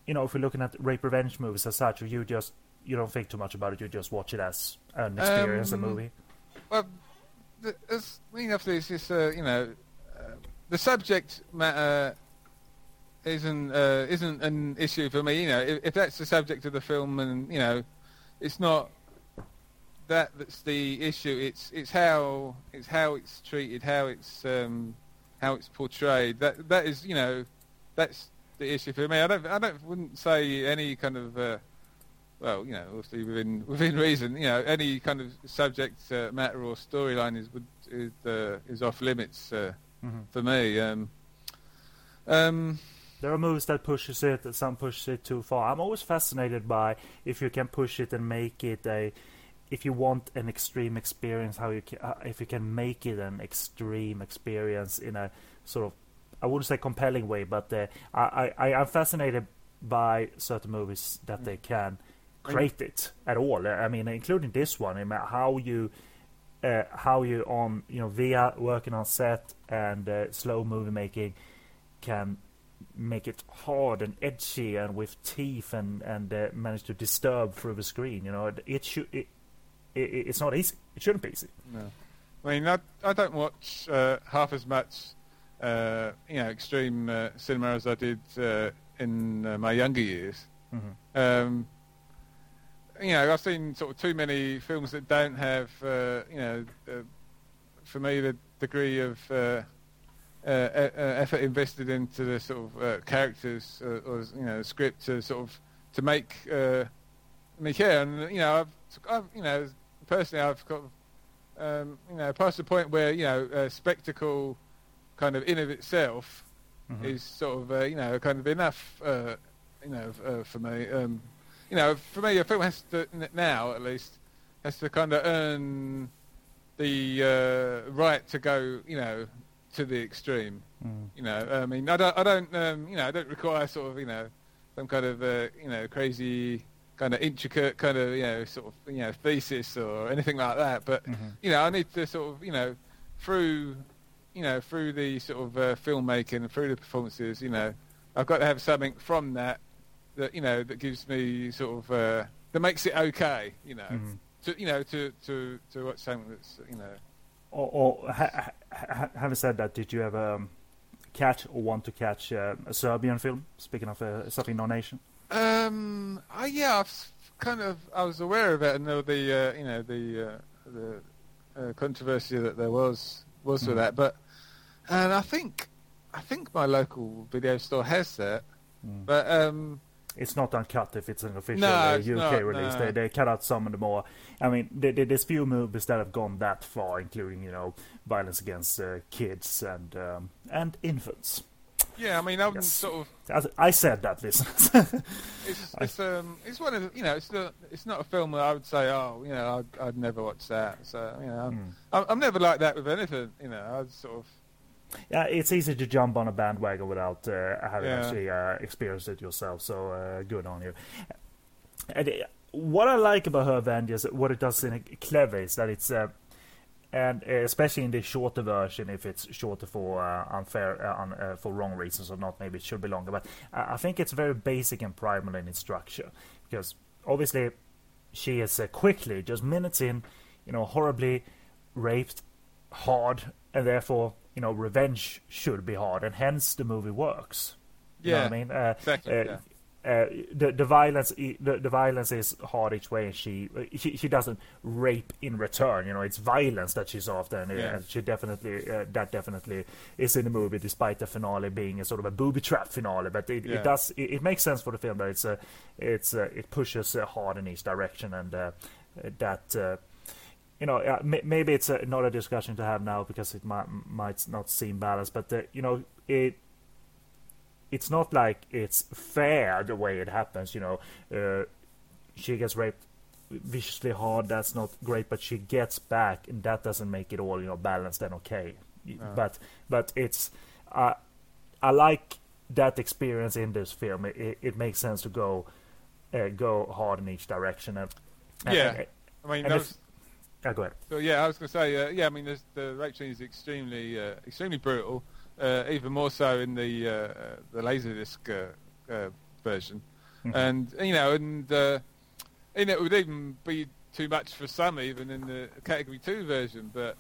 You know, if we're looking at rape revenge movies as such, or you just you don't think too much about it. You just watch it as an experience, um, a movie. Well, the, as leading up to this, is uh, you know, uh, the subject matter isn't uh, isn't an issue for me. You know, if, if, that's the subject of the film, and you know, it's not that that's the issue. It's it's how it's how it's treated, how it's um, how it's portrayed. That that is you know, that's the issue for me. I don't I don't wouldn't say any kind of uh, well, you know, obviously within [LAUGHS] within reason, you know, any kind of subject uh, matter or storyline is would, is, uh, is off limits uh, mm-hmm. for me. Um, um, there are movies that pushes it, some pushes it too far. I'm always fascinated by if you can push it and make it a, if you want an extreme experience, how you can, uh, if you can make it an extreme experience in a sort of, I wouldn't say compelling way, but uh, I, I I'm fascinated by certain movies that mm. they can create it at all. I mean, including this one. I mean, how you uh, how you on you know via working on set and uh, slow movie making can make it hard and edgy and with teeth and and uh, manage to disturb through the screen. You know, it, it should it, it, it's not easy. It shouldn't be easy. No, I mean, I, I don't watch uh, half as much uh, you know extreme uh, cinema as I did in my younger years. Mm-hmm. Um, you know, I've seen sort of too many films that don't have, uh, you know, uh, for me, the degree of uh, uh, uh effort invested into the sort of uh, characters or you know, script to sort of to make me care. And you know, I've, I've you know, personally, I've got, um, you know, past the point where you know, spectacle, kind of in of itself, mm-hmm. is sort of you know, kind of enough, you know, for me. Um, you know, for me, a film has to now at least has to kind of earn the uh, right to go, you know, to the extreme. Mm. You know, I mean, I don't, I don't, um, you know, I don't require sort of, you know, some kind of, uh, you know, crazy kind of intricate kind of, you know, sort of, you know, thesis or anything like that. But mm-hmm. you know, I need to sort of, you know, through, you know, through the sort of uh, filmmaking and through the performances, you know, I've got to have something from that that you know that gives me sort of uh, that makes it okay. You know, mm-hmm. to you know to to to watch something that's you know. Or, or ha, ha, having said that, did you ever um, catch or want to catch uh, a Serbian film? Speaking of uh, something non-Asian. Um. I, yeah, I've kind of I was aware of it and know the uh, you know the uh, the uh, controversy that there was was mm. with that, but and I think I think my local video store has that, mm. but um it's not uncut if it's an official no, uh, UK not, release. No. They they cut out some of the more. I mean, there, there's few movies that have gone that far, including you know violence against uh, kids and um, and infants. Yeah, I mean, I Yes. sort of. As I said that, listeners. [LAUGHS] It's, it's um, it's one of the, you know, it's not, it's not a film that I would say, oh, you know, I'd, I'd never watch that. So, you know, I'm, Hmm. I'm, I'm never like that with anything. You know, I'd sort of. yeah, it's easy to jump on a bandwagon without uh, having Yeah. actually uh, experienced it yourself. So uh, good on you. And, uh, what I like about her Vengeance, what it does in a clever is that it's. And uh, especially in the shorter version, if it's shorter for uh, unfair, uh, un, uh, for wrong reasons or not, maybe it should be longer. But I think it's very basic and primal in its structure because obviously she is uh, quickly, just minutes in, you know, horribly raped, hard, and therefore, you know, revenge should be hard, and hence the movie works. You know Yeah, what I mean? Uh, exactly, uh, yeah. Uh, the the violence the, the violence is hard each way. And she she she doesn't rape in return. You know, it's violence that she's after, and, uh, Yeah. and she definitely uh, that definitely is in the movie, despite the finale being a sort of a booby trap finale. But it, Yeah. it does it, it makes sense for the film that it's uh, it's uh, it pushes uh, hard in each direction, and uh, that. Uh, you know, uh, m- maybe it's uh, not a discussion to have now because it might might not seem balanced, but uh, you know, it it's not like it's fair the way it happens. You know, uh, she gets raped viciously hard. That's not great, but she gets back, and that doesn't make it all you know balanced and okay. No. But but it's uh, I like that experience in this film. It, it, it makes sense to go uh, go hard in each direction. And, Yeah. I mean, and that if- was, yeah, go ahead. so, yeah, I was going to say, uh, yeah, I mean, the rape scene is extremely, uh, extremely brutal. Uh, even more so in the uh, the laserdisc uh, uh, version, Mhm. and you know, and uh, and it would even be too much for some, even in the category two version. But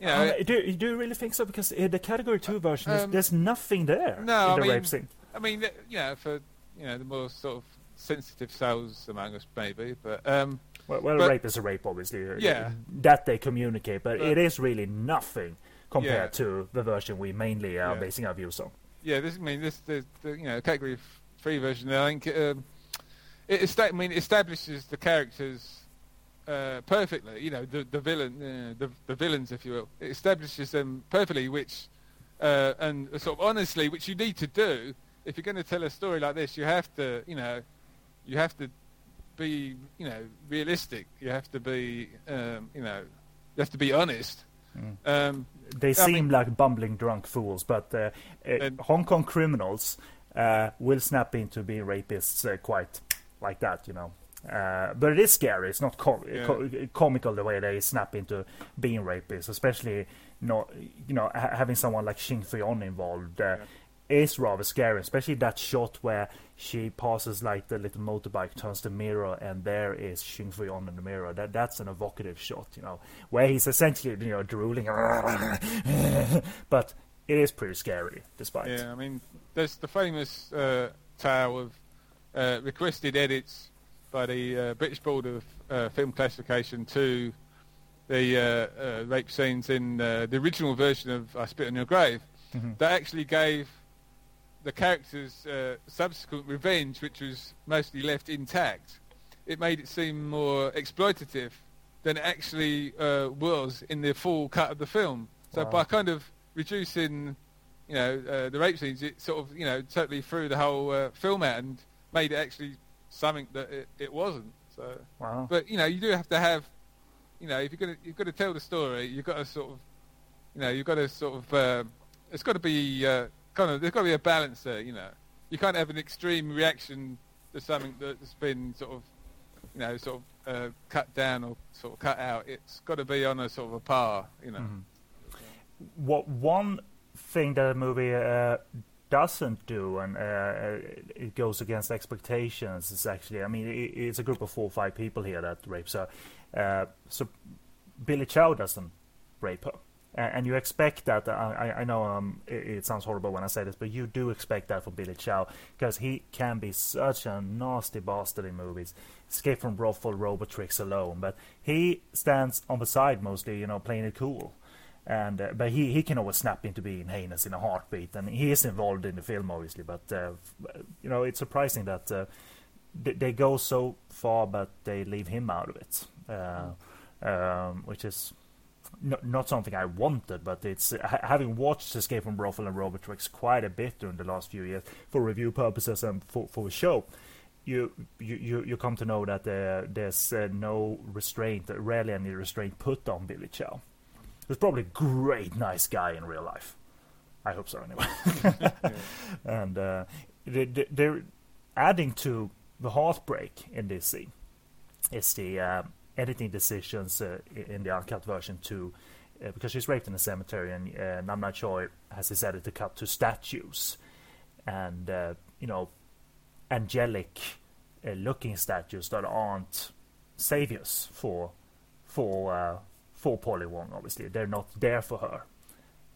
you know, Um, do, do you really think so? Because uh, the category two version, there's, Um, there's nothing there no, in the I mean, rape scene. I mean, you know, for you know the more sort of sensitive souls among us, maybe. But um, Well, well but- rape is a rape, obviously. uh, Yeah. That they communicate, but, But- it is really nothing compared Yeah. to the version we mainly are Yeah. basing our views on. yeah, this I mean this the, the you know category three version. I think um, it esta- I mean it establishes the characters uh, perfectly. You know the the villain, uh, the the villains, if you will. It establishes them perfectly, which uh, and sort of honestly, which you need to do if you're going to tell a story like this. You have to you know you have to be you know realistic. You have to be um, you know you have to be honest. Um, They I seem mean- like bumbling drunk fools, but uh, uh, Hong Kong criminals uh, will snap into being rapists uh, quite like that, you know. Uh, but it is scary. It's not com- Yeah. co- comical the way they snap into being rapists, especially not, you know, ha- having someone like Shing Fui-On involved. Uh, Is rather scary, especially that shot where she passes like the little motorbike, turns the mirror, and there is Shing Fui-On in the mirror. That that's an evocative shot, you know, where he's essentially you know drooling, [LAUGHS] but it is pretty scary, despite. Yeah, I mean, there's the famous uh, tale of uh, requested edits by the uh, British Board of uh, Film Classification to the uh, uh, rape scenes in uh, the original version of I Spit on Your Grave Mhm. that actually gave the character's uh, subsequent revenge, which was mostly left intact. It made it seem more exploitative than it actually uh, was in the full cut of the film. So Wow. by kind of reducing, you know, uh, the rape scenes, it sort of, you know, totally threw the whole uh, film out and made it actually something that it, it wasn't. So, Wow. but you know, you do have to have, you know, if you're gonna you've got to tell the story, you've got to sort of, you know, you've got to sort of, uh, it's got to be uh, kind of, there's got to be a balance there. You know, you can't have an extreme reaction to something that's been sort of, you know, sort of uh, cut down or sort of cut out. It's got to be on a sort of a par. You know. Mhm. What one thing that the movie uh, doesn't do, and uh, it goes against expectations, is actually, I mean, it, it's a group of four or five people here that rapes her. Uh, so Billy Chow doesn't rape her. And you expect that. I, I- know um, it, it sounds horrible when I say this, but you do expect that from Billy Chow because he can be such a nasty bastard in movies. Escape from Brothel, Robotrix alone, but he stands on the side mostly, you know, playing it cool and uh, but he, he can always snap into being heinous in a heartbeat, and he is involved in the film obviously. But uh, you know, it's surprising that uh, they, they go so far, but they leave him out of it, uh, um, which is not, not something I wanted, but it's uh, having watched Escape from Brothel and Robotrix quite a bit during the last few years for review purposes and for for the show. You you you, you come to know that uh, there's uh, no restraint, rarely any restraint put on Billy Chow. He's probably a great, nice guy in real life. I hope so, anyway. [LAUGHS] yeah. And uh, they, they're adding to the heartbreak in this scene is the uh, editing decisions uh, in the uncut version too, uh, because she's raped in a cemetery and uh, Nam Nam Choi has decided to cut to statues. And uh, you know angelic uh, looking statues that aren't saviors for for uh, for Polly Wong obviously. They're not there for her.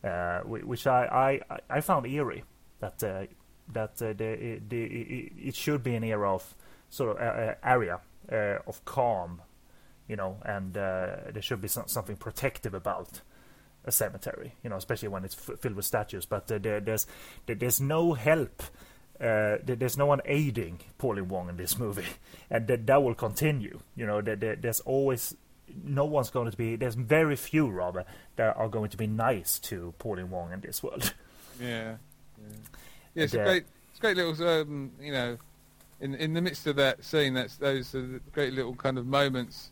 Uh, which I, I I found eerie that that the, the, it should be an era of sort of area of calm you know, and uh, there should be some, something protective about a cemetery, you know, especially when it's f- filled with statues. But uh, there, there's there, there's no help. Uh, there, there's no one aiding Pauline Wong in this movie, [LAUGHS] and that that will continue. You know, there, there's always no one's going to be. There's very few rather that are going to be nice to Pauline Wong in this world. [LAUGHS] Yeah, yeah, yeah it's a great, it's a great little, um, you know, in in the midst of that scene, that's those are great little kind of moments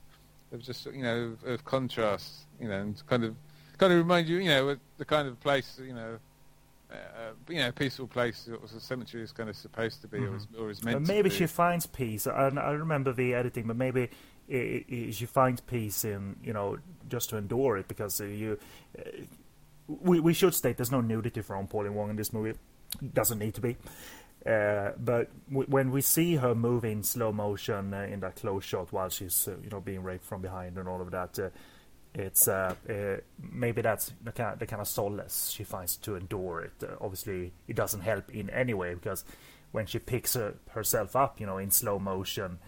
of just you know of, of contrast, you know, and kind of kind of remind you, you know, the kind of place, you know, uh, you know, peaceful place a cemetery is kind of supposed to be, mm-hmm. or, is, or is meant. But maybe to be. she finds peace. I, I remember the editing, but maybe it, it, she finds peace in you know just to endure it because uh, you. Uh, we we should state there's no nudity from Pauline Wong in this movie. Doesn't need to be. Uh, but w- when we see her move in slow motion uh, in that close shot while she's uh, you know being raped from behind and all of that, uh, it's uh, maybe that's the kind, of, the kind of solace she finds to endure it. obviously, it doesn't help in any way because when she picks her, herself up, you know, in slow motion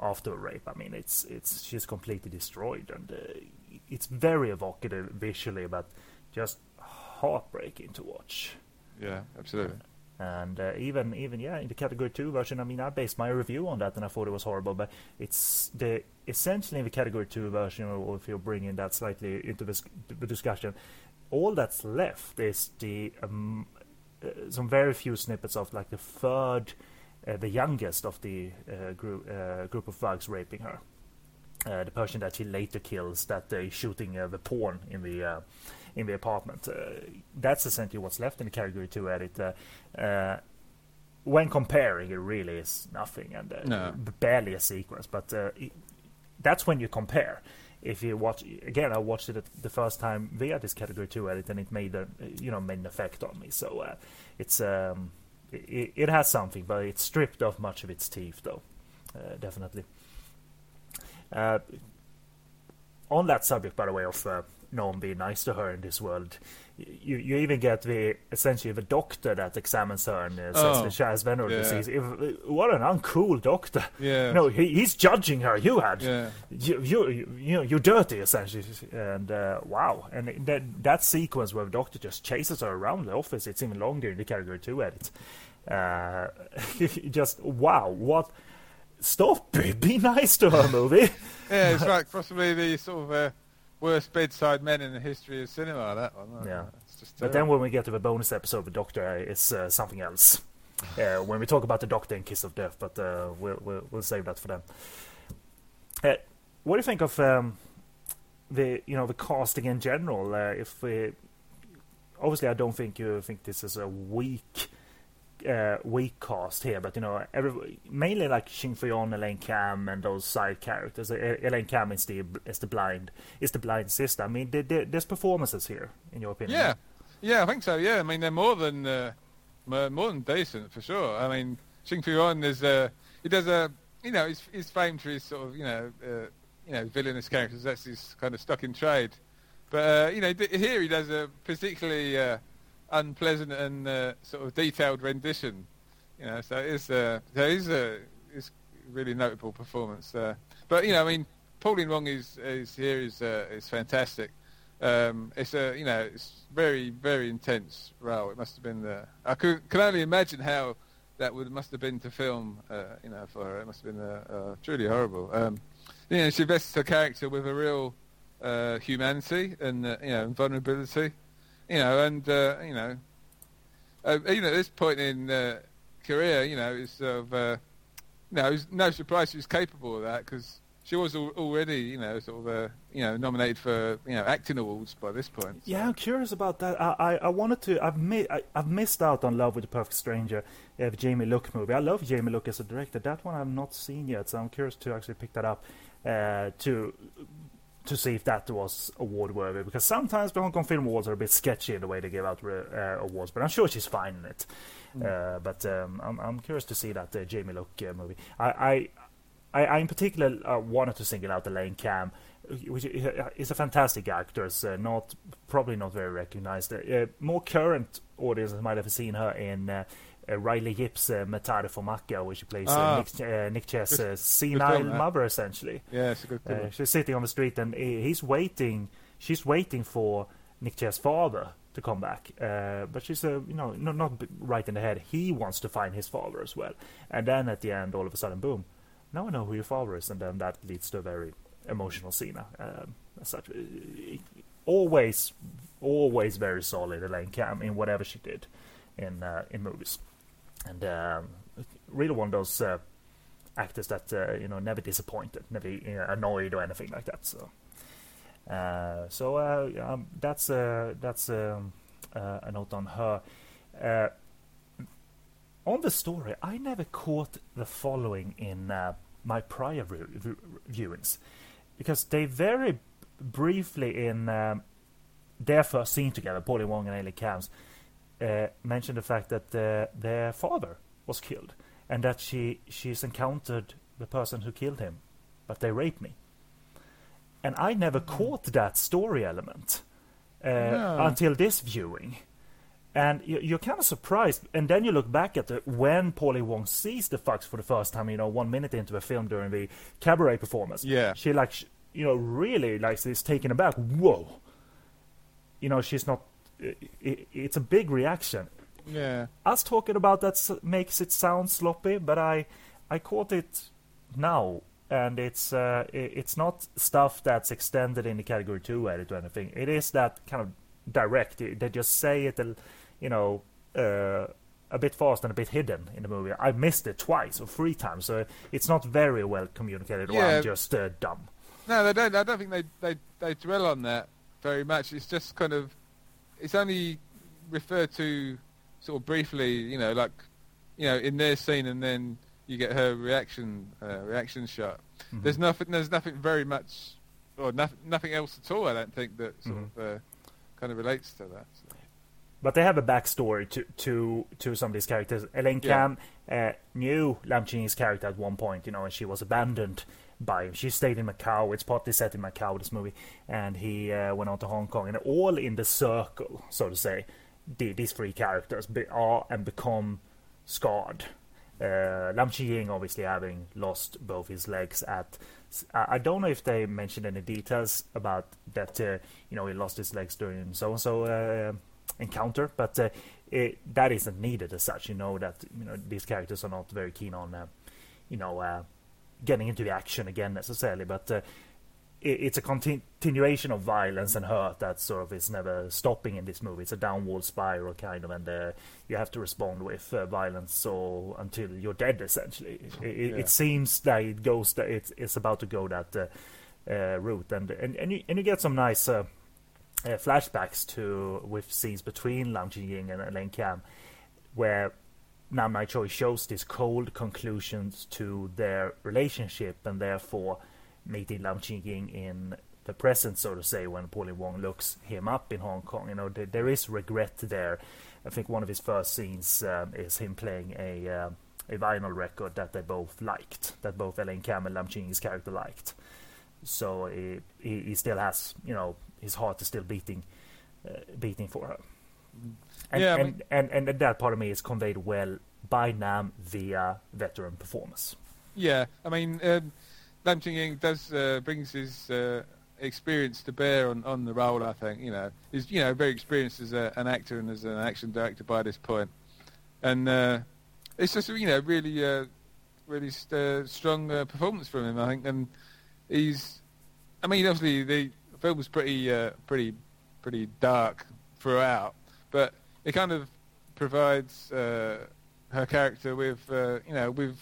after a rape, I mean, it's it's she's completely destroyed and it's very evocative visually, but just heartbreaking to watch. Yeah, absolutely. And uh, even even yeah, in the category two version, I mean, I based my review on that, and I thought it was horrible. But it's the essentially in the category two version, or if you're bringing that slightly into the discussion, all that's left is the um, uh, some very few snippets of like the third, uh, the youngest of the uh, group uh, group of thugs raping her. Uh, the person that she later kills, that they shooting the porn in the in the apartment. Uh, that's essentially what's left in the category two edit. Uh, uh, when comparing, it really is nothing and no. barely a sequence. But it, that's when you compare if you watch again, I watched it the first time via this category two edit, and it made a you know made an effect on me. So uh, it's um, it, it, has something, but it's stripped of much of its teeth, though, uh, definitely. Uh, on that subject, by the way, of no one being nice to her in this world. You you even get the essentially the doctor that examines her and uh, says oh, the she has venereal yeah. disease. If, what an uncool doctor! Yeah, no, he, he's judging her. You had, yeah. you, you you you know you're dirty essentially, and uh, wow, and that that sequence where the doctor just chases her around the office. It's even longer in the category two edit. Uh, [LAUGHS] just wow, what? Stop! Be nice to her, movie. [LAUGHS] yeah, it's [LAUGHS] like possibly the sort of uh, worst bedside men in the history of cinema. That one. Yeah. but then when we get to the bonus episode, of the Doctor it's uh, something else. [LAUGHS] Uh, when we talk about the Doctor and Kiss of Death, but uh, we'll, we'll, we'll save that for them. Uh, what do you think of um, the you know the casting in general? Uh, if we, obviously, I don't think you think this is a weak uh, weak cast here, but you know, every, mainly like Shing Fui-On, Elaine Kam, and those side characters. Elaine Kam is the is the blind is the blind sister. I mean, there, there, there's performances here, in your opinion. Yeah, yeah, I think so. Yeah, I mean, they're more than uh, more than decent for sure. I mean, Shing Fui-On is uh, he does a you know he's, he's famed for his sort of you know uh, you know villainous characters. That's his kind of stuck in trade. But uh, you know here he does a particularly uh, unpleasant and uh, sort of detailed rendition. You know, so it's uh, so it's a it's really notable performance. Uh, but you know, I mean, Pauline Wong is is here is uh, is fantastic. Um, it's a you know it's very very intense role. It must have been the I could can only imagine how that would must have been to film. Uh, you know, for her it must have been uh, uh, truly horrible. Um, you know, she invests her character with a real uh, humanity and uh, you know vulnerability, you know, and uh, you know, uh, you know, at this point in uh, career, you know, it's sort of, uh, no, it's no surprise she was capable of that because she was al- already, you know, sort of, uh, you know, nominated for, you know, acting awards by this point. so. Yeah, I'm curious about that. I, I, I wanted to. I've mi- I, I've missed out on Love with the Perfect Stranger, uh, the Jamie Luk movie. I love Jamie Luk as a director. That one I've not seen yet, so I'm curious to actually pick that up uh, to to see if that was award worthy. Because sometimes the Hong Kong Film Awards are a bit sketchy in the way they give out uh, awards, but I'm sure she's fine in it. Uh, but um, I'm, I'm curious to see that uh, Jamie Luk uh, movie. I, I, I, in particular uh, wanted to single out Elaine Kam, which is a fantastic actor. Uh, not probably not very recognized. Uh, more current audiences might have seen her in. Uh, uh, Riley Yip's uh, Metade Fumaça, where she plays uh, Ah. Nick, uh, Nic Tse' uh, senile mother, essentially. Yeah, it's a good Uh, she's sitting on the street and he's waiting. She's waiting for Nic Tse' father to come back, uh, but she's uh, you know not, not right in the head. He wants to find his father as well, and then at the end, all of a sudden, boom! Now I know who your father is, and then that leads to a very emotional scene. Um, as such, Uh, always, always very solid Elaine Kam in whatever she did in uh, in movies, and um, really one of those. Uh, actors that uh, you know never disappointed, never you know, annoyed or anything like that. So, uh, so uh, um, that's uh, that's um, uh, a note on her. On the story, I never caught the following in my prior viewings because they very briefly in um, their first scene together, Paulie Wong and Ailey Cams, uh, mentioned the fact that uh, their father was killed and that she she's encountered the person who killed him, but they raped me. And I never caught that story element uh, No. until this viewing. And you, you're kind of surprised, and then you look back at it when Paulie Wong sees the fucks for the first time. You know, one minute into a film during the cabaret performance, Yeah. she like, you know, really like is taken aback. Whoa, you know, she's not. I i it's a big reaction Yeah. us talking about that makes it sound sloppy, but I I caught it now, and it's uh, it's not stuff that's extended in the category two edit or anything. It is that kind of direct. They just say it, a- you know, uh, a bit fast and a bit hidden in the movie. I missed it twice or three times, so it's not very well communicated. Or Yeah. I'm just uh, dumb. No, they don't. I don't think they, they they dwell on that very much. It's just kind of, it's only referred to sort of briefly. You know, like, you know, in their scene, and then you get her reaction uh, reaction shot. Mm-hmm. There's nothing. There's nothing very much, or nothing nothing else at all. I don't think that sort Mhm. of uh, kind of relates to that. So. But they have a backstory to to to some of these characters. Elaine Yeah. Kam uh, knew Lam Ching's character at one point, you know, and she was abandoned by him. She stayed in Macau. It's partly set in Macau, this movie, and he uh, went on to Hong Kong. And all in the circle, so to say, the, these three characters be, are and become scarred. Uh, Lam Ching Ying obviously having lost both his legs at. I don't know if they mentioned any details about that. Uh, you know, he lost his legs during so and so encounter, but uh, it, that isn't needed as such. You know that you know these characters are not very keen on, uh, you know, uh, getting into the action again necessarily, but uh, it, it's a contin- continuation of violence and hurt that sort of is never stopping in this movie. It's a downward spiral kind of, and uh, you have to respond with uh, violence or until you're dead. Essentially, it, it, Yeah. it seems that it goes that it's it's about to go that uh, uh, route, and and and you, and you get some nice. Uh, uh, flashbacks to with scenes between Lam Ying and Elaine Kam, where Nam Nai Choi shows these cold conclusions to their relationship, and therefore meeting Lam Ching Ying in the present, so to say, when Pauline Wong looks him up in Hong Kong. You know, there, there is regret there. I think one of his first scenes um, is him playing a uh, a vinyl record that they both liked, that both Elaine Kam and Lam Ching-ying's character liked. So he, he he still has, you know, his heart is still beating, uh, beating for her. And, Yeah, I and, mean- and, and that part of me is conveyed well by Nam via veteran performance. Yeah, I mean, um, Lam Ching Ying does uh, brings his uh, experience to bear on, on the role. I think you know he's you know very experienced as a, an actor and as an action director by this point, and uh, it's just you know really uh, really uh, strong uh, performance from him. I think, and he's I mean obviously the film was pretty uh, pretty pretty dark throughout, but it kind of provides uh, her character with uh, you know with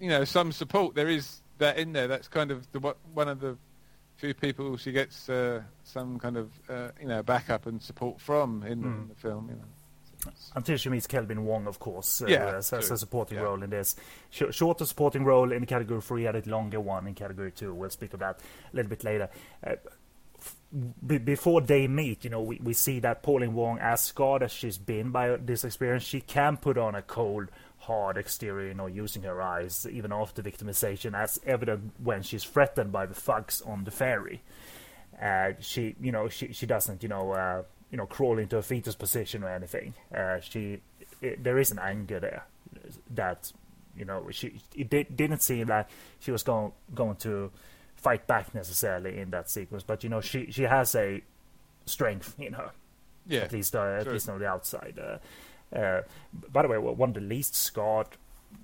you know some support. There is that in there. That's kind of the one of the few people she gets uh, some kind of uh, you know backup and support from in, mm. in the film. You know. Until she meets Kelvin Wong, of course, uh, as, as, a supporting yeah. role in this. Sh- shorter supporting role in category three, and a longer one in category two. We'll speak of that a little bit later. Uh, b- before they meet, you know, we, we see that Pauline Wong, as scarred as she's been by this experience, she can put on a cold, hard exterior, you know, using her eyes, even after victimization, as evident when she's threatened by the thugs on the ferry. Uh, she, you know, she she doesn't, you know, uh, you know, crawl into a fetus position or anything. Uh, she, it, there is an anger there that, you know, she it did, didn't seem like she was going going to fight back necessarily in that sequence, but you know, she she has a strength in her. Yeah, at least uh, at least on the outside. Uh, uh, by the way, one of the least scarred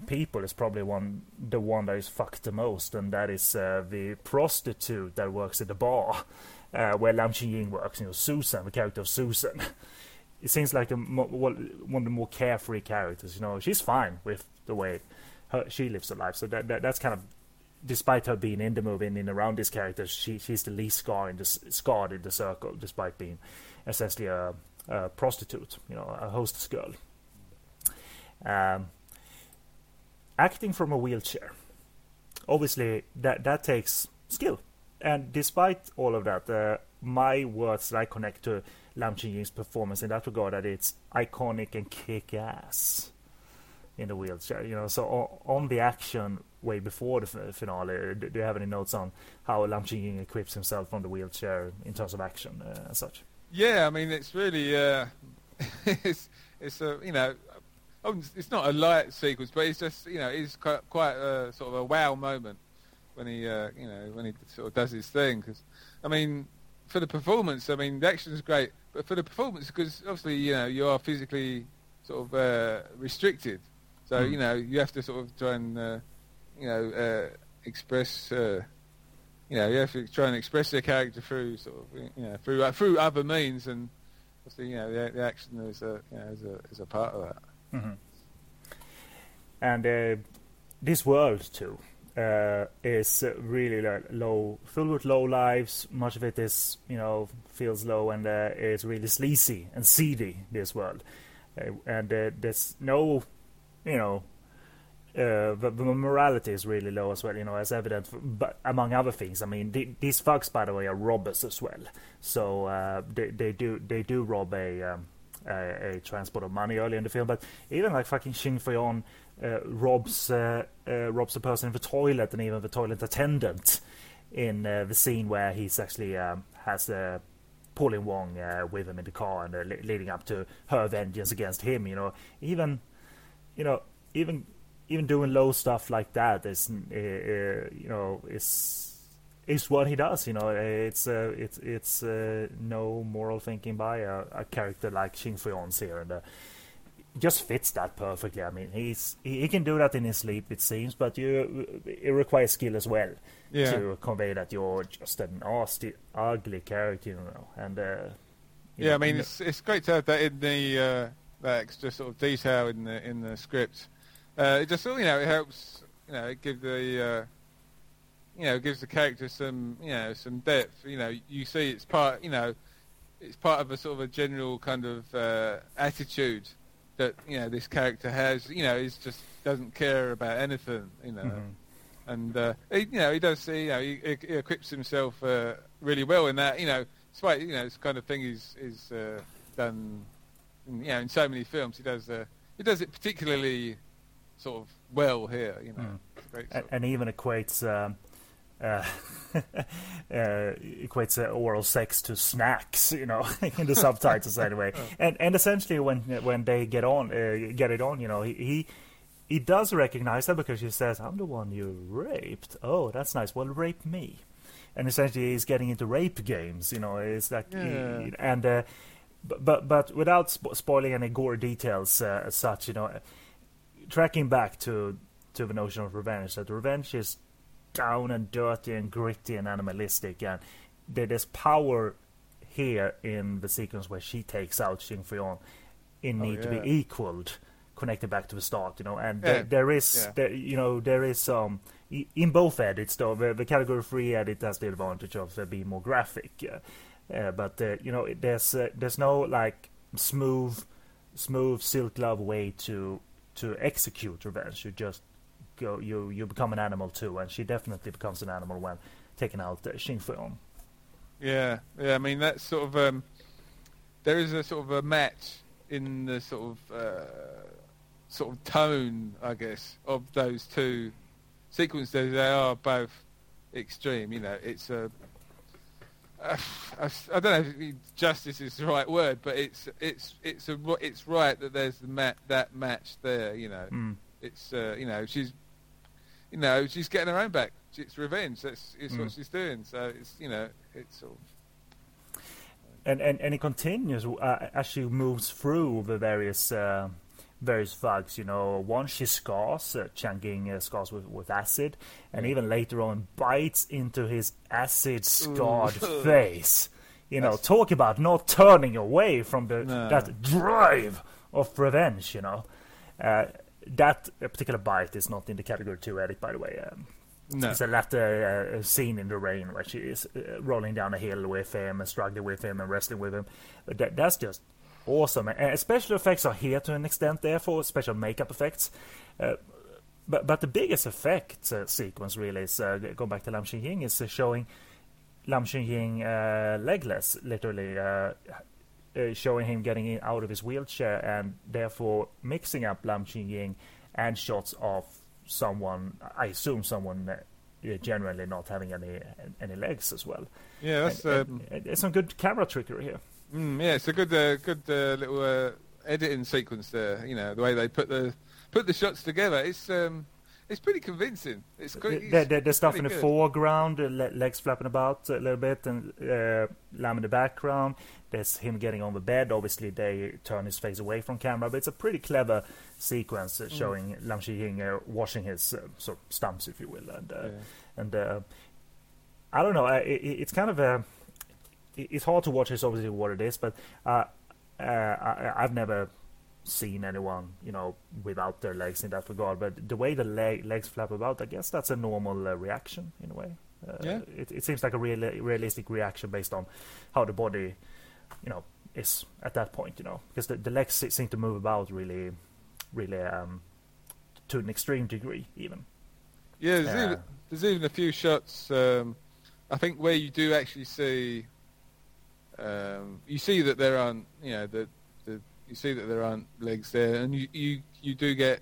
people is probably one the one that is fucked the most, and that is uh, the prostitute that works at the bar uh, where Lam Ching Ying works. You know, Susan, the character of Susan. it seems like a, one of the more carefree characters. You know, she's fine with the way her, she lives her life. So that, that that's kind of, despite her being in the movie and in around this character, she she's the least scarred in the scarred in the circle, despite being essentially a, a prostitute. You know, a hostess girl. Um, acting from a wheelchair. Obviously, that that takes skill and despite all of that, uh, my words that I connect to Lam Ching Ying's performance in that regard that it's iconic and kick ass in the wheelchair. You know, so on, the action way before the finale, do you have any notes on how Lam Ching Ying equips himself from the wheelchair in terms of action uh, and such? Yeah, I mean it's really uh, [LAUGHS] it's it's a you know it's not a light sequence, but it's just you know it's quite, quite a sort of a wow moment when he, uh, you know, when he sort of does his thing. Because, I mean, for the performance, I mean, the action is great, but for the performance, because obviously, you know, you are physically sort of uh, restricted, so mm. you know, you have to sort of try and, uh, you know, uh, express. Uh, you know, you have to try and express your character through sort of, you know, through uh, through other means, and obviously, you know, the, the action is a, you know, is a is a part of that. Mm-hmm. And this world too uh, is really low, filled with low lives. Much of it is, you know, feels low and uh, is really sleazy and seedy. This world, uh, and uh, there's no, you know, uh, the, the, morality is really low as well. You know, as evident, but among other things, I mean, the, these thugs, by the way, are robbers as well. So uh, they they do they do rob a. Um, a, a, transport of money early in the film, but even like fucking Shing Fui-On uh, robs uh, uh, robs a person in the toilet and even the toilet attendant in the scene where he's actually um, has uh, Pauline Wong with him in the car and leading up to her vengeance against him. You know, even you know even even doing low stuff like that is you know is is what he does. You know, it's uh, it's it's uh, no moral thinking by a, a character like Shing Fui-On's here, and uh, just fits that perfectly. I mean, he's he, he, can do that in his sleep, it seems, but you it requires skill as well yeah. to convey that you're just a nasty, ugly character, you know. And uh, yeah, know, I mean, it's it's great to have that in the uh, that extra sort of detail in the in the script. Uh, it just you know it helps you know it gives the uh, you know gives the character some you know some depth. You know, you see it's part you know it's part of a sort of a general kind of uh, attitude that you know this character has. You know, is just doesn't care about anything. You know, mm-hmm. and uh, he, you know he does. See you know, he, he equips himself uh, really well in that. You know, despite you know this kind of thing is is uh, done. In, you know, in so many films, he does. Uh, he does it particularly sort of well here. You know, mm. and, and, even equates. Um, uh, [LAUGHS] uh, equates uh, oral sex to snacks, you know, [LAUGHS] in the subtitles anyway. [LAUGHS] Oh. And and essentially, when when they get on, uh, get it on, you know, he, he he does recognize that because he says, "I'm the one you raped." Oh, that's nice. Well, rape me. And essentially, he's getting into rape games. You know, it's like yeah. he, and. But, but but without spo- spoiling any gore details uh, as such, you know, tracking back to to the notion of revenge, that revenge is down and dirty and gritty and animalistic and there's power here in the sequence where she takes out Shing Fui-On. It Oh, need to be equaled, connected back to the start, you know. And Yeah. there, there is, Yeah. there, you know, there is um in both edits though. The, the category three edit has the advantage of uh, being more graphic, uh, but uh, you know, there's uh, there's no like smooth, smooth silk glove way to to execute revenge. You just go, you you become an animal too, and she definitely becomes an animal when taking out uh, Shing. Yeah, yeah. I mean, that's sort of um, there is a sort of a match in the sort of uh, sort of tone, I guess, of those two sequences. They are both extreme. You know, it's a uh, [SIGHS] I, I don't know if justice is the right word, but it's it's it's a it's right that there's the mat that match there. You know, Mm. it's uh, you know she's you know she's getting her own back. It's revenge. That's it's Mm. what she's doing. So it's you know it's sort of and and and it continues uh, as she moves through the various uh, various thugs. You know, once she scars uh, Changing uh, scars with, with acid, and even later on bites into his acid scarred [LAUGHS] face. You know, That's- talk about not turning away from the No. that drive of revenge. You know, uh, that particular bite is not in the category two edit, by the way. Um, no. it's a latter uh, scene in the rain where she is uh, rolling down a hill with him and struggling with him and wrestling with him. But that, that's just awesome. And special effects are here to an extent, therefore, special makeup effects. Uh, but but the biggest effect uh, sequence really is uh, going back to Lam Ching Ying is uh, showing Lam Ching Ying uh, legless, literally. Uh, uh, showing him getting in, out of his wheelchair and therefore mixing up Lam Ching Ying and shots of someone, I assume someone uh, generally not having any any legs as well. Yeah, that's And- um, and- and some good camera trickery here. Mm, yeah, it's a good uh, good uh, little uh, editing sequence there. You know the way they put the put the shots together. It's um it's pretty convincing. It's great. The, the, the stuff in the good. foreground, uh, le- legs flapping about a little bit, and uh, Lam in the background. There's him getting on the bed. Obviously, they turn his face away from camera, but it's a pretty clever sequence Mm. uh, showing Lam Ching Ying uh, washing his uh, sort of stumps, if you will, and uh, Yeah. and uh, I don't know. Uh, it- it's kind of a. it- It's hard to watch. It's obviously what it is, but uh, uh, I, I've never seen anyone, you know, without their legs in that regard. But the way the leg, legs flap about, I guess that's a normal uh, reaction in a way. Uh, Yeah. It, it seems like a real, realistic reaction based on how the body, you know, is at that point. You know, because the, the legs seem to move about really, really um, to an extreme degree, even. Yeah, there's, Yeah. even, there's even a few shots. Um, I think where you do actually see, um, you see that there aren't, you know, the, the you see that there aren't legs there, and you you, you do get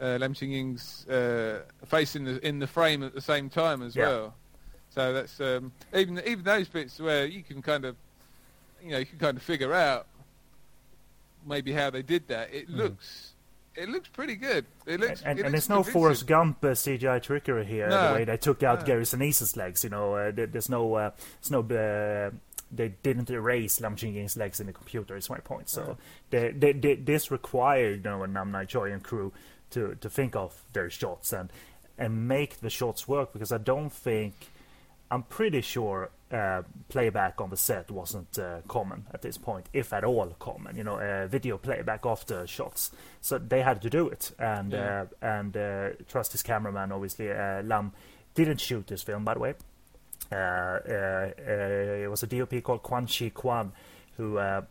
uh, Lam Ching Ying's uh, face in the in the frame at the same time as Yeah. well. So that's um, even even those bits where you can kind of, you know, you can kind of figure out maybe how they did that. It Mhm. looks. It looks pretty good. It looks, and, it and looks there's no convincing. Forrest Gump uh, CGI trickery here. No. The way they took out No. Gary Sinise's legs, you know, uh, there, there's no, uh, there's no. They didn't erase Lam Ching Ying's legs in the computer. Is my point. So they, they, they, this required, you know, a Nam Nai Choi and crew to to think of their shots and and make the shots work because I don't think. I'm pretty sure uh, playback on the set wasn't uh, common at this point, if at all common. You know, uh, video playback after shots, so they had to do it, and Yeah. uh, and uh, trust his cameraman. Obviously, uh, Lam didn't shoot this film, by the way. Uh, uh, uh, it was a DOP called Kwan Chi Kwan, who uh,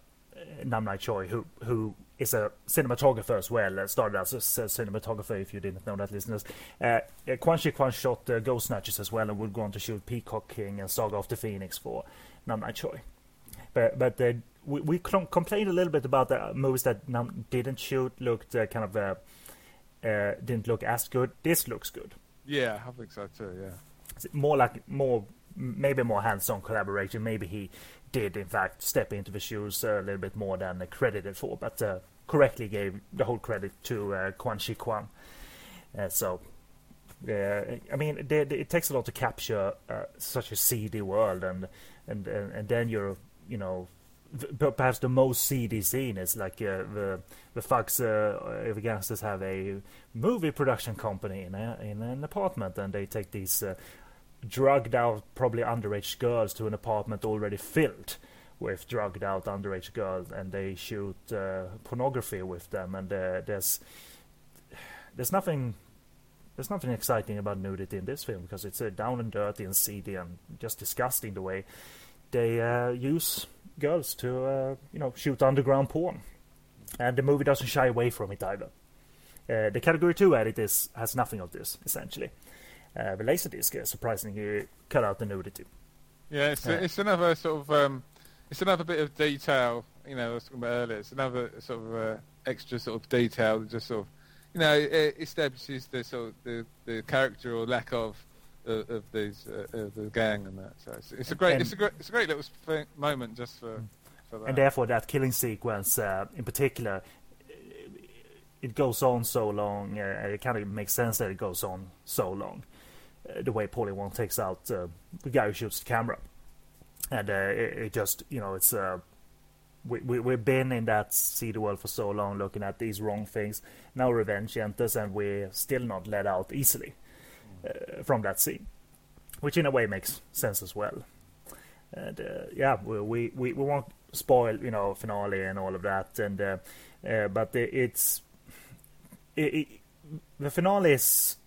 Nam Nai Choi, who who is a cinematographer as well. Started as a cinematographer, if you didn't know that, listeners. Uh, uh, Kwan Chi Kwan shot uh, Ghost Snatchers as well, and would go on to shoot Peacock King and Saga of the Phoenix for Nam Nai Choi. But but uh, we we complained a little bit about the movies that Nam didn't shoot, looked uh, kind of uh, uh, didn't look as good. This looks good. Yeah, I think so too. Yeah. It's more like more maybe more hands-on collaboration. Maybe he did in fact step into the shoes uh, a little bit more than uh, credited for, but uh, correctly gave the whole credit to uh, Kwan Chi Kwan. Uh, so. Uh, I mean, they, they- it takes a lot to capture uh, such a seedy world, and and and, and then you're, you know, perhaps the most seedy scene is like uh, the the thugs, uh, the gangsters have a movie production company in a, in an apartment, and they take these uh, drugged out probably underage girls to an apartment already filled with drugged out underage girls, and they shoot uh, pornography with them. And uh, there's there's nothing there's nothing exciting about nudity in this film because it's uh, down and dirty and seedy and just disgusting the way they uh, use girls to uh, you know shoot underground porn, and the movie doesn't shy away from it either. Uh, the category two edit is has nothing of this essentially. Uh, the laserdisc uh, surprisingly cut out the nudity. Yeah, it's, it's another sort of um, it's another bit of detail. You know, I was talking about earlier. It's another sort of uh, extra sort of detail, just sort of you know, it establishes the sort of the, the character or lack of of, of these uh, of the gang and that. So it's, it's a great, and it's a great, it's a great little moment just for. for that. And therefore, that killing sequence uh, in particular, it goes on so long. Uh, it kind of makes sense that it goes on so long. Uh, the way Pauline Wong takes out uh, the guy who shoots the camera, and uh, it, it, just you know it's we, we, we've been in that see the world for so long looking at these wrong things. Now revenge enters and we're still not let out easily uh, from that scene. Which in a way makes sense as well. And uh, yeah, we, we, we, won't spoil, you know, finale and all of that. And uh, uh But it's... It, it, the finale is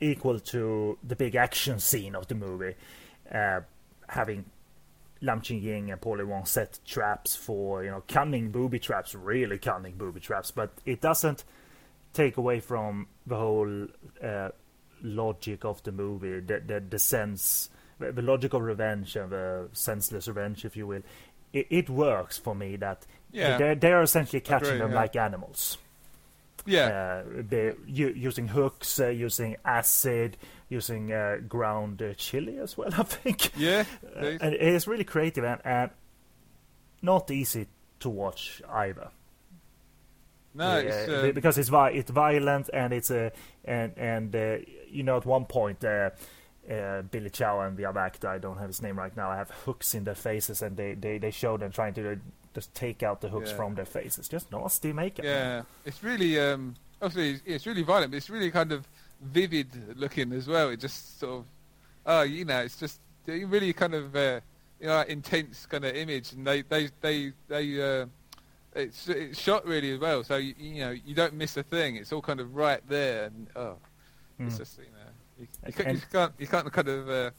equal to the big action scene of the movie. Uh, having Lam Ching Ying and Pauline Wong set traps for you know cunning booby traps, really cunning booby traps, but it doesn't take away from the whole uh, logic of the movie, the, the, the sense, the logic of revenge and the senseless revenge, if you will. It, it works for me that yeah. they're, they're essentially catching Agree, them yeah. like animals. Yeah, uh, they're using hooks, uh, using acid, using uh, ground uh, chili as well. [LAUGHS] I think. Yeah, uh, and it's really creative and, and, not easy to watch either. No, it's, uh, because it's vi- it's violent and it's a and and uh, you know at one point. Uh, Billy Chow and the other actor, I don't have his name right now. I have hooks in their faces, and they, they, they show them trying to just take out the hooks yeah. from their faces. Just nasty makeup. Yeah, it's really um, obviously it's really violent, but it's really kind of vivid looking as well. It just sort of, oh, you know, it's just really kind of, uh, you know, intense kind of image, and they they they they. Uh, it's it's shot really well, so you, you know you don't miss a thing. It's all kind of right there, and oh, mm. it's just you know you, you, can, you can't you can't kind of uh,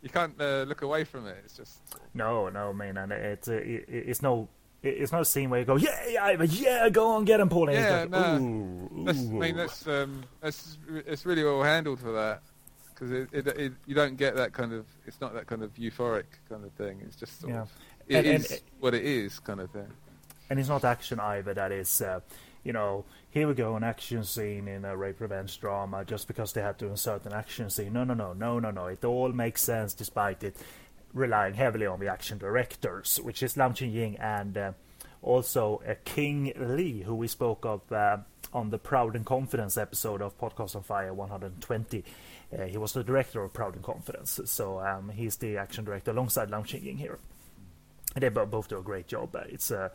you can't uh, look away from it. It's just no, no, man, and it's uh, it, it's no it's not a scene where you go, yeah, yeah, yeah, go on, get him, Paul. Yeah, no. Ooh, that's, I mean, that's um, that's it's really well handled for that because it, it, it, you don't get that kind of it's not that kind of euphoric kind of thing. It's just sort yeah. of it and, is and, what it is kind of thing. And it's not action either. That is, uh, you know, here we go, an action scene in a rape revenge drama just because they had to insert an action scene. No, no, no, no, no, no. It all makes sense despite it relying heavily on the action directors, which is Lam Ching Ying and uh, also uh, King Lee, who we spoke of uh, on the Proud and Confidence episode of Podcast on Fire 120. Uh, he was the director of Proud and Confidence, so um, he's the action director alongside Lam Ching Ying here. They both do a great job. Uh, it's uh,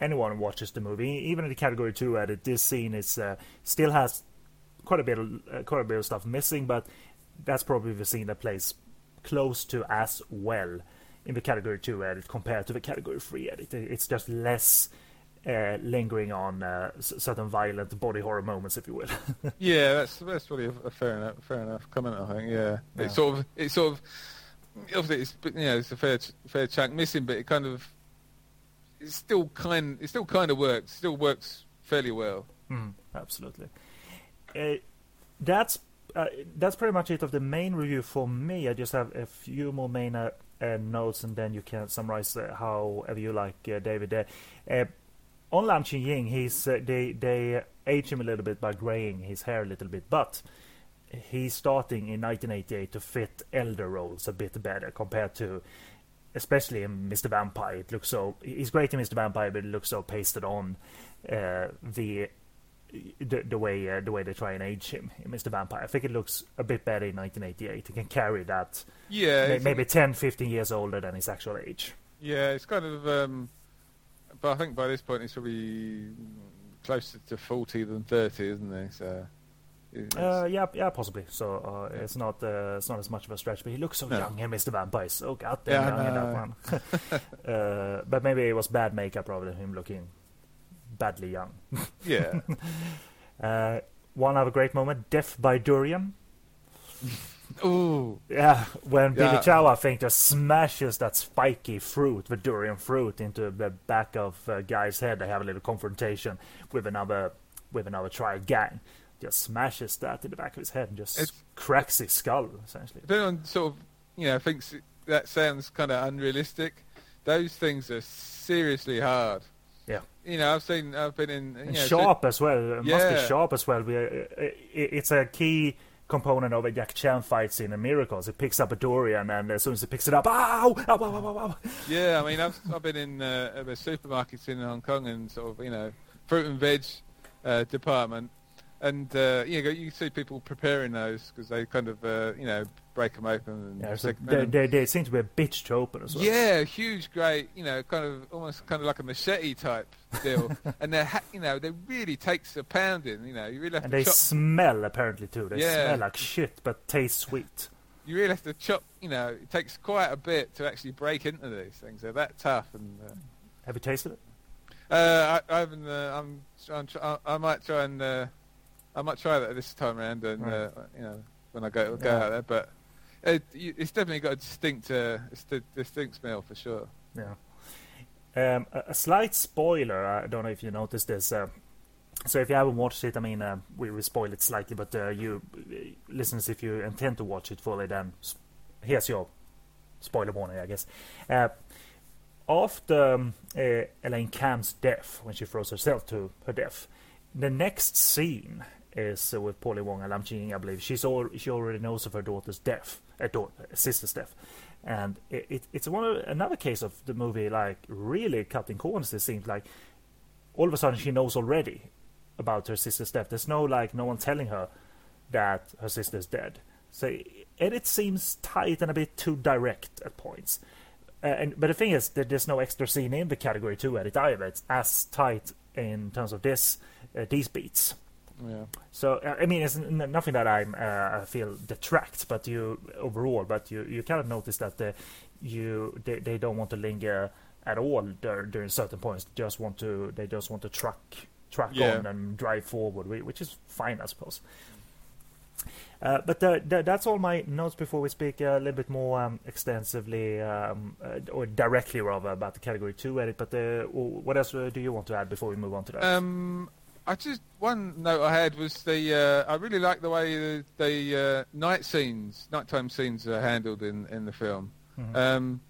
anyone watches the movie, even in the category two edit, this scene is still has quite a bit of quite a bit of stuff missing, but that's probably the scene that plays close to as well in the category 2 edit compared to the category 3 edit. It's just less uh, lingering on uh, certain violent body horror moments, if you will. [LAUGHS] yeah, that's that's really a, fair enough fair enough comment. I think. Yeah, yeah. it's sort of it's sort of obviously it's you know it's a fair fair chunk missing, but it kind of it's still kind it still kind of works. Still works fairly well. Mm, absolutely. Uh, that's uh, that's pretty much it of the main review for me. I just have a few more main uh, uh, notes, and then you can summarize uh, however you like, uh, David. Uh, on Lam Ching Ying, he's they they age him a little bit by graying his hair a little bit, but he's starting in 1988 to fit elder roles a bit better compared to especially in Mr. Vampire. It looks so he's great in Mr. Vampire, but it looks so pasted on the the, the way uh, the way they try and age him in Mr. Vampire. I think it looks a bit better in 1988. He can carry that. Yeah, may, maybe 10, 15 years older than his actual age. Yeah, it's kind of. Um, but I think by this point he's probably closer to 40 than 30, isn't he? So. Uh, yeah, yeah, possibly. So uh, it's not uh, it's not as much of a stretch, but he looks so No. young, here, Mr. Vampire. is So goddamn Yeah, young in that one. [LAUGHS] [LAUGHS] uh, but maybe it was bad makeup rather than him looking badly young. yeah. [LAUGHS] Uh, one other great moment: Death by Durian. [LAUGHS] Ooh. Yeah, when Billy Yeah. Chow, I think, just smashes that spiky fruit, the durian fruit, into the back of a guy's head. They have a little confrontation with another with another triad gang. Just smashes that in the back of his head and just It's- cracks his skull, essentially. Anyone sort of, you know, thinks that sounds kind of unrealistic, those things are seriously hard. Yeah. You know, I've seen, I've been in, you And know, so- sharp as well. It must be Yeah. sharp as well. We, uh, it's a key component of a Jackie Chan fight scene in Miracles. It picks up a durian, and as soon as it picks it up, ow, ow, ow, ow, ow, ow. Yeah, I mean, I've I've been in uh, the supermarkets in Hong Kong and sort of you know fruit and veg uh, department, and uh, you know you see people preparing those because they kind of uh, you know break them open and Yeah, so they, they, they seem to be a bitch to open as well. Yeah, huge, great, you know, kind of almost kind of like a machete type deal, [LAUGHS] and they, ha- you know, they really takes a pounding. You know, you really have And to they chop. smell apparently too. They Yeah. smell like shit, but taste sweet. You really have to chop. You know, it takes quite a bit to actually break into these things. They're that tough, and uh, Have you tasted it? Uh, I, I haven't. Uh, I'm. I'm tr- I, I might try and. I might try that this time around, and Right. uh, you know, when I go go Yeah. out there. But it, it's definitely got a distinct, uh, distinct smell for sure. Yeah. Um, a, a slight spoiler. I don't know if you noticed this. Uh, so if you haven't watched it, I mean, uh, we will spoil it slightly. But uh, you listeners, if you intend to watch it fully, then here's your spoiler warning, I guess. Uh, after um, uh, Elaine Kam's death, when she throws herself to her death, the next scene is with Pauline Wong and Lam Ching, I believe. She's all, she already knows of her daughter's death, uh, daughter, sister's death, and it, it, it's one of, another case of the movie like really cutting corners. It seems like all of a sudden she knows already about her sister's death. There's no like no one telling her that her sister's dead. So and it seems tight and a bit too direct at points. Uh, and but the thing is that there's no extra scene in the category two edit either. It's as tight in terms of this uh, these beats. Yeah. So uh, I mean, it's n- nothing that I'm uh, I feel detract, but you overall, but you you kind of notice that uh, you they, they don't want to linger at all dur- during certain points. They just want to they just want to truck truck Yeah. on and drive forward, which is fine, I suppose. Uh, but uh, th- that's all my notes before we speak a little bit more um, extensively um, uh, or directly rather about the category two edit. But uh, what else uh, do you want to add before we move on to that? Um, I just one note I had was the uh, I really like the way the, the uh, night scenes, nighttime scenes are handled in, in the film. Mhm. Um,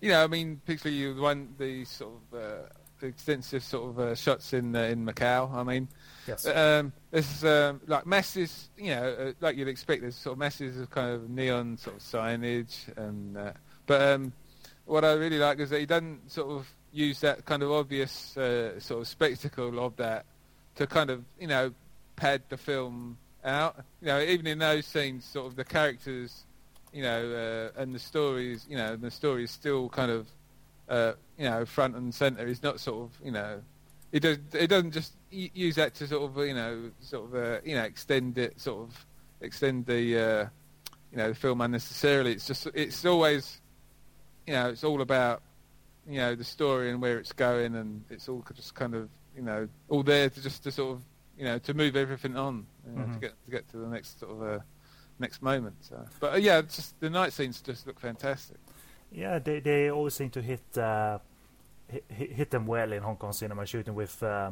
you know, I mean, particularly the one the sort of uh, extensive sort of uh, shots in uh, in Macau. I mean, yes. um, there's um, like masses, you know, uh, like you'd expect. There's sort of masses of kind of neon sort of signage, and uh, but um, what I really like is that he doesn't sort of use that kind of obvious uh, sort of spectacle of that to kind of you know pad the film out. You know, even in those scenes, sort of the characters, you know, uh, and the stories, you know, the story is still kind of uh, you know front and center. He's not sort of you know it does it doesn't just use that to sort of you know sort of uh, you know extend it sort of extend the uh, you know the film unnecessarily it's just it's always you know it's all about you know the story and where it's going and it's all just kind of you know all there to just to sort of you know to move everything on you know, Mhm. to get to get to the next sort of uh, next moment so. but uh, yeah just the night scenes just look fantastic Yeah, they they always seem to hit uh, hit, hit them well in Hong Kong cinema, shooting with uh,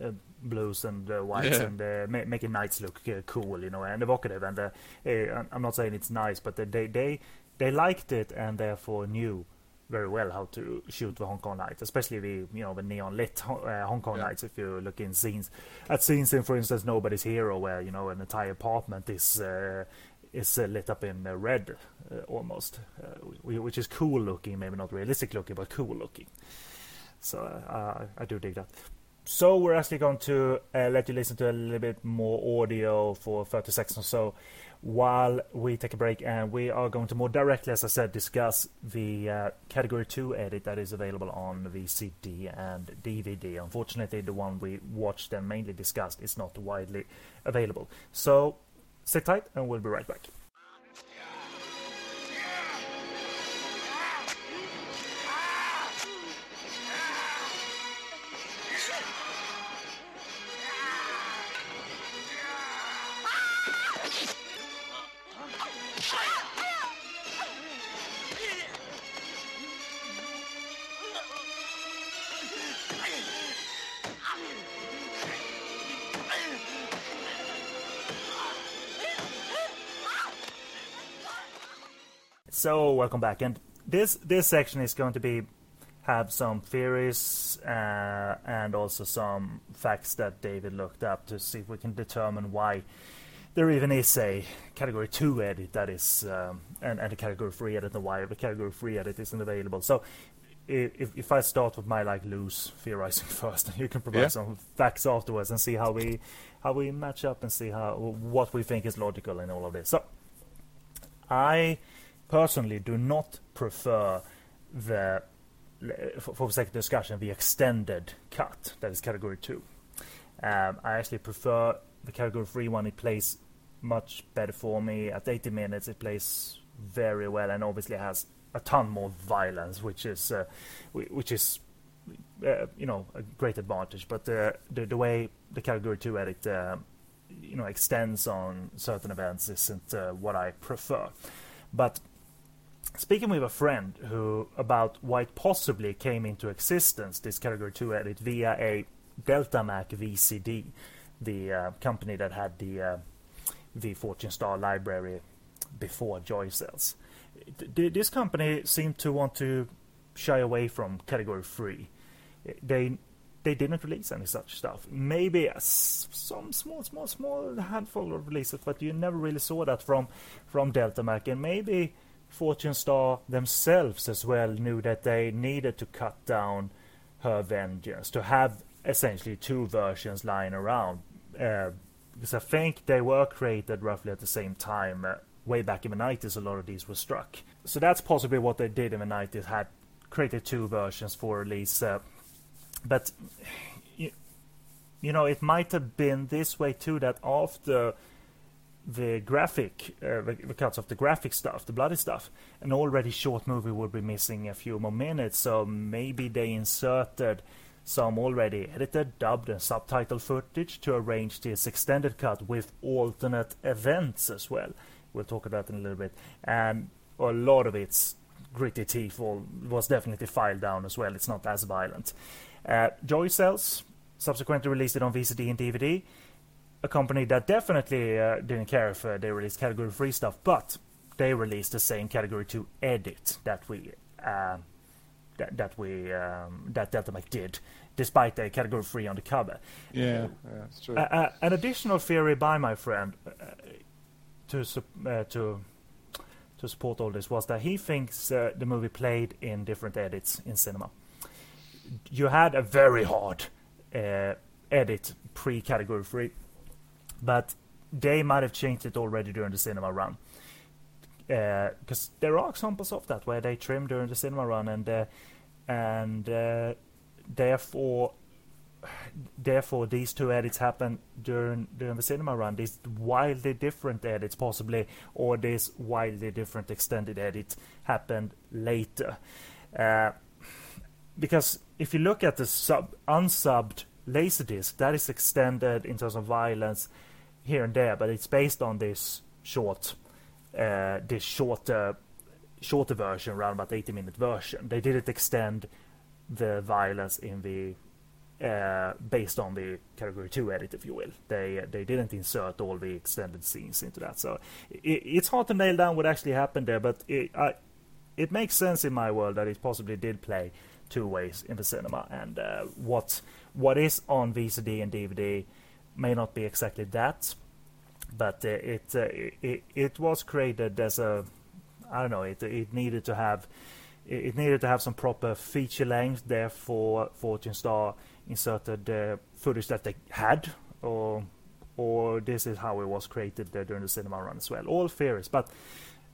uh, blues and uh, whites Yeah. and uh, ma- making nights look uh, cool, you know, and evocative. And uh, eh, I'm- I'm not saying it's nice, but they they they liked it and therefore knew very well how to shoot the Hong Kong nights, especially the you know the neon lit uh, Hong Kong Yeah. nights. If you look in scenes, at scenes in, for instance, Nobody's Hero, where you know an entire apartment is. Uh, is uh, lit up in uh, red uh, almost, uh, which is cool looking, maybe not realistic looking, but cool looking. So uh, I, do dig that. so we're actually going to uh, let you listen to a little bit more audio for 30 seconds or so while we take a break and we are going to more directly, as I said, discuss the uh, Category 2 edit that is available on VCD and DVD. Unfortunately, the one we watched and mainly discussed is not widely available. So sit tight and we'll be right back. So welcome back, and this this section is going to be have some theories uh, and also some facts that David looked up to see if we can determine why there even is a category 2 edit that is um, and, and a category 3 edit and why the category 3 edit isn't available so if, if I start with my like loose theorizing [LAUGHS] first, and you can provide yeah. some facts afterwards and see how we how we match up and see how what we think is logical in all of this. So, I personally do not prefer the, for, for sake of discussion, the extended cut that is category 2. Um, I actually prefer the category 3 one. It plays much better for me. At 80 minutes, it plays very well and obviously has a ton more violence, which is uh, which is uh, you know a great advantage. But uh, the the way the category two edit uh, you know extends on certain events isn't uh, what I prefer. But speaking with a friend who about why it possibly came into existence, this Category 2 edit, via a Deltamac VCD, the uh, company that had the uh, Fortune Star library before Joy Sales. This company seemed to want to shy away from Category 3. They they didn't release any such stuff. Maybe some small, small, small handful of releases, but you never really saw that from from Deltamac. And maybe Fortune Star themselves as well knew that they needed to cut down her vengeance to have essentially two versions lying around. Uh, because I think they were created roughly at the same time. Uh, way back in the 90s, a lot of these were struck. So that's possibly what they did in the 90s, had created two versions for release. Uh, but, you, you know, it might have been this way too, that after the graphic, uh, the, cuts of the graphic stuff, the bloody stuff. An already short movie would be missing a few more minutes, so maybe they inserted some already edited, dubbed, and subtitled footage to arrange this extended cut with alternate events as well. We'll talk about that in a little bit. And a lot of its gritty teeth was definitely filed down as well. It's not as violent. Uh, Joy Sales subsequently released it on VCD and DVD a company that definitely uh, didn't care if uh, they released category 3 stuff, but they released the same category 2 edit that we uh, that, that we um, that Deltamac did, despite the category 3 on the cover. Yeah, yeah that's true. an additional theory by my friend uh, to uh, to to support all this was that he thinks uh, the movie played in different edits in cinema. You had a very hard edit pre-category 3 but they might have changed it already during the cinema run. Because uh, there are examples of that where they trim during the cinema run, and uh, and uh, therefore therefore these two edits happen during during the cinema run. These wildly different edits, possibly, or this wildly different extended edit happened later. Uh, because if you look at the sub unsubbed laserdisc, that is extended in terms of violence here and there, but it's based on this short, uh, this shorter, shorter version, around about 80 minute version. They didn't extend the violence in the uh, based on the category 2 edit if you will they they didn't insert all the extended scenes into that so it, it's hard to nail down what actually happened there but it I, it makes sense in my world that it possibly did play two ways in the cinema and uh, what what is on VCD and DVD may not be exactly that, but uh, it, uh, it it was created as a I don't know it it needed to have it, needed to have some proper feature length. Therefore, Fortune Star inserted uh, footage that they had, or or this is how it was created during the cinema run as well. All theories, but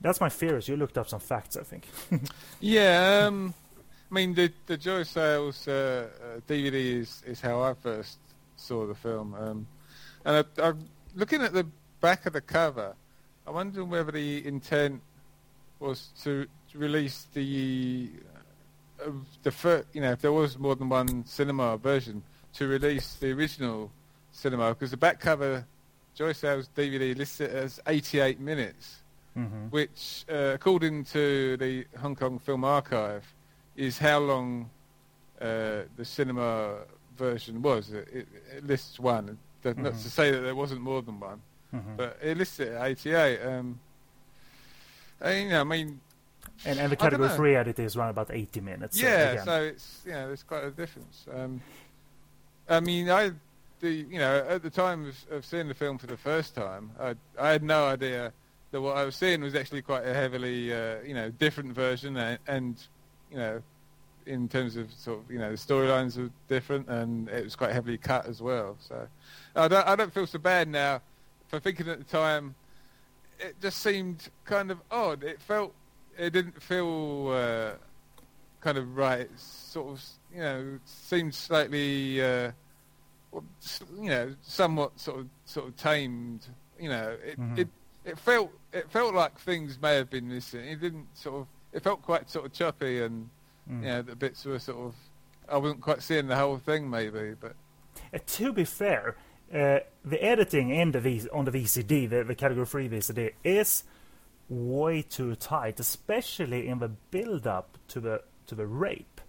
that's my theories. You looked up some facts, I think. [LAUGHS] yeah, um, I mean the the Joy Sales uh, DVD is is how I first saw the film, um, and I, I'm looking at the back of the cover. I wonder whether the intent was to release the uh, the first, you know, if there was more than one cinema version, to release the original cinema because the back cover, Joy Sales DVD lists it as 88 minutes, mm-hmm. which, uh, according to the Hong Kong Film Archive, is how long uh, the cinema version was. It, it, it lists one. Mm-hmm. Not to say that there wasn't more than one, mm-hmm. but it at 88. Um, and, you know, I mean, and, and the category three edit is around about 80 minutes. Yeah, so, so it's you know there's quite a difference. Um, I mean, I the you know at the time of, of, seeing the film for the first time, I I had no idea that what I was seeing was actually quite a heavily uh, you know different version, and, and, you know in terms of sort of you know the storylines were different, and it was quite heavily cut as well. So I don't I don't feel so bad now for thinking at the time. It just seemed kind of odd. It felt it didn't feel uh, kind of right. It sort of, you know, seemed slightly, uh, you know, somewhat sort of sort of tamed. You know, it mm-hmm. it it felt it felt like things may have been missing. It didn't sort of. It felt quite sort of choppy, and mm. you know, the bits were sort of. I wasn't quite seeing the whole thing, maybe, but. Uh, to be fair, uh, the editing in the v- on the VCD, the, the category three VCD, is way too tight, especially in the build-up to the to the rape.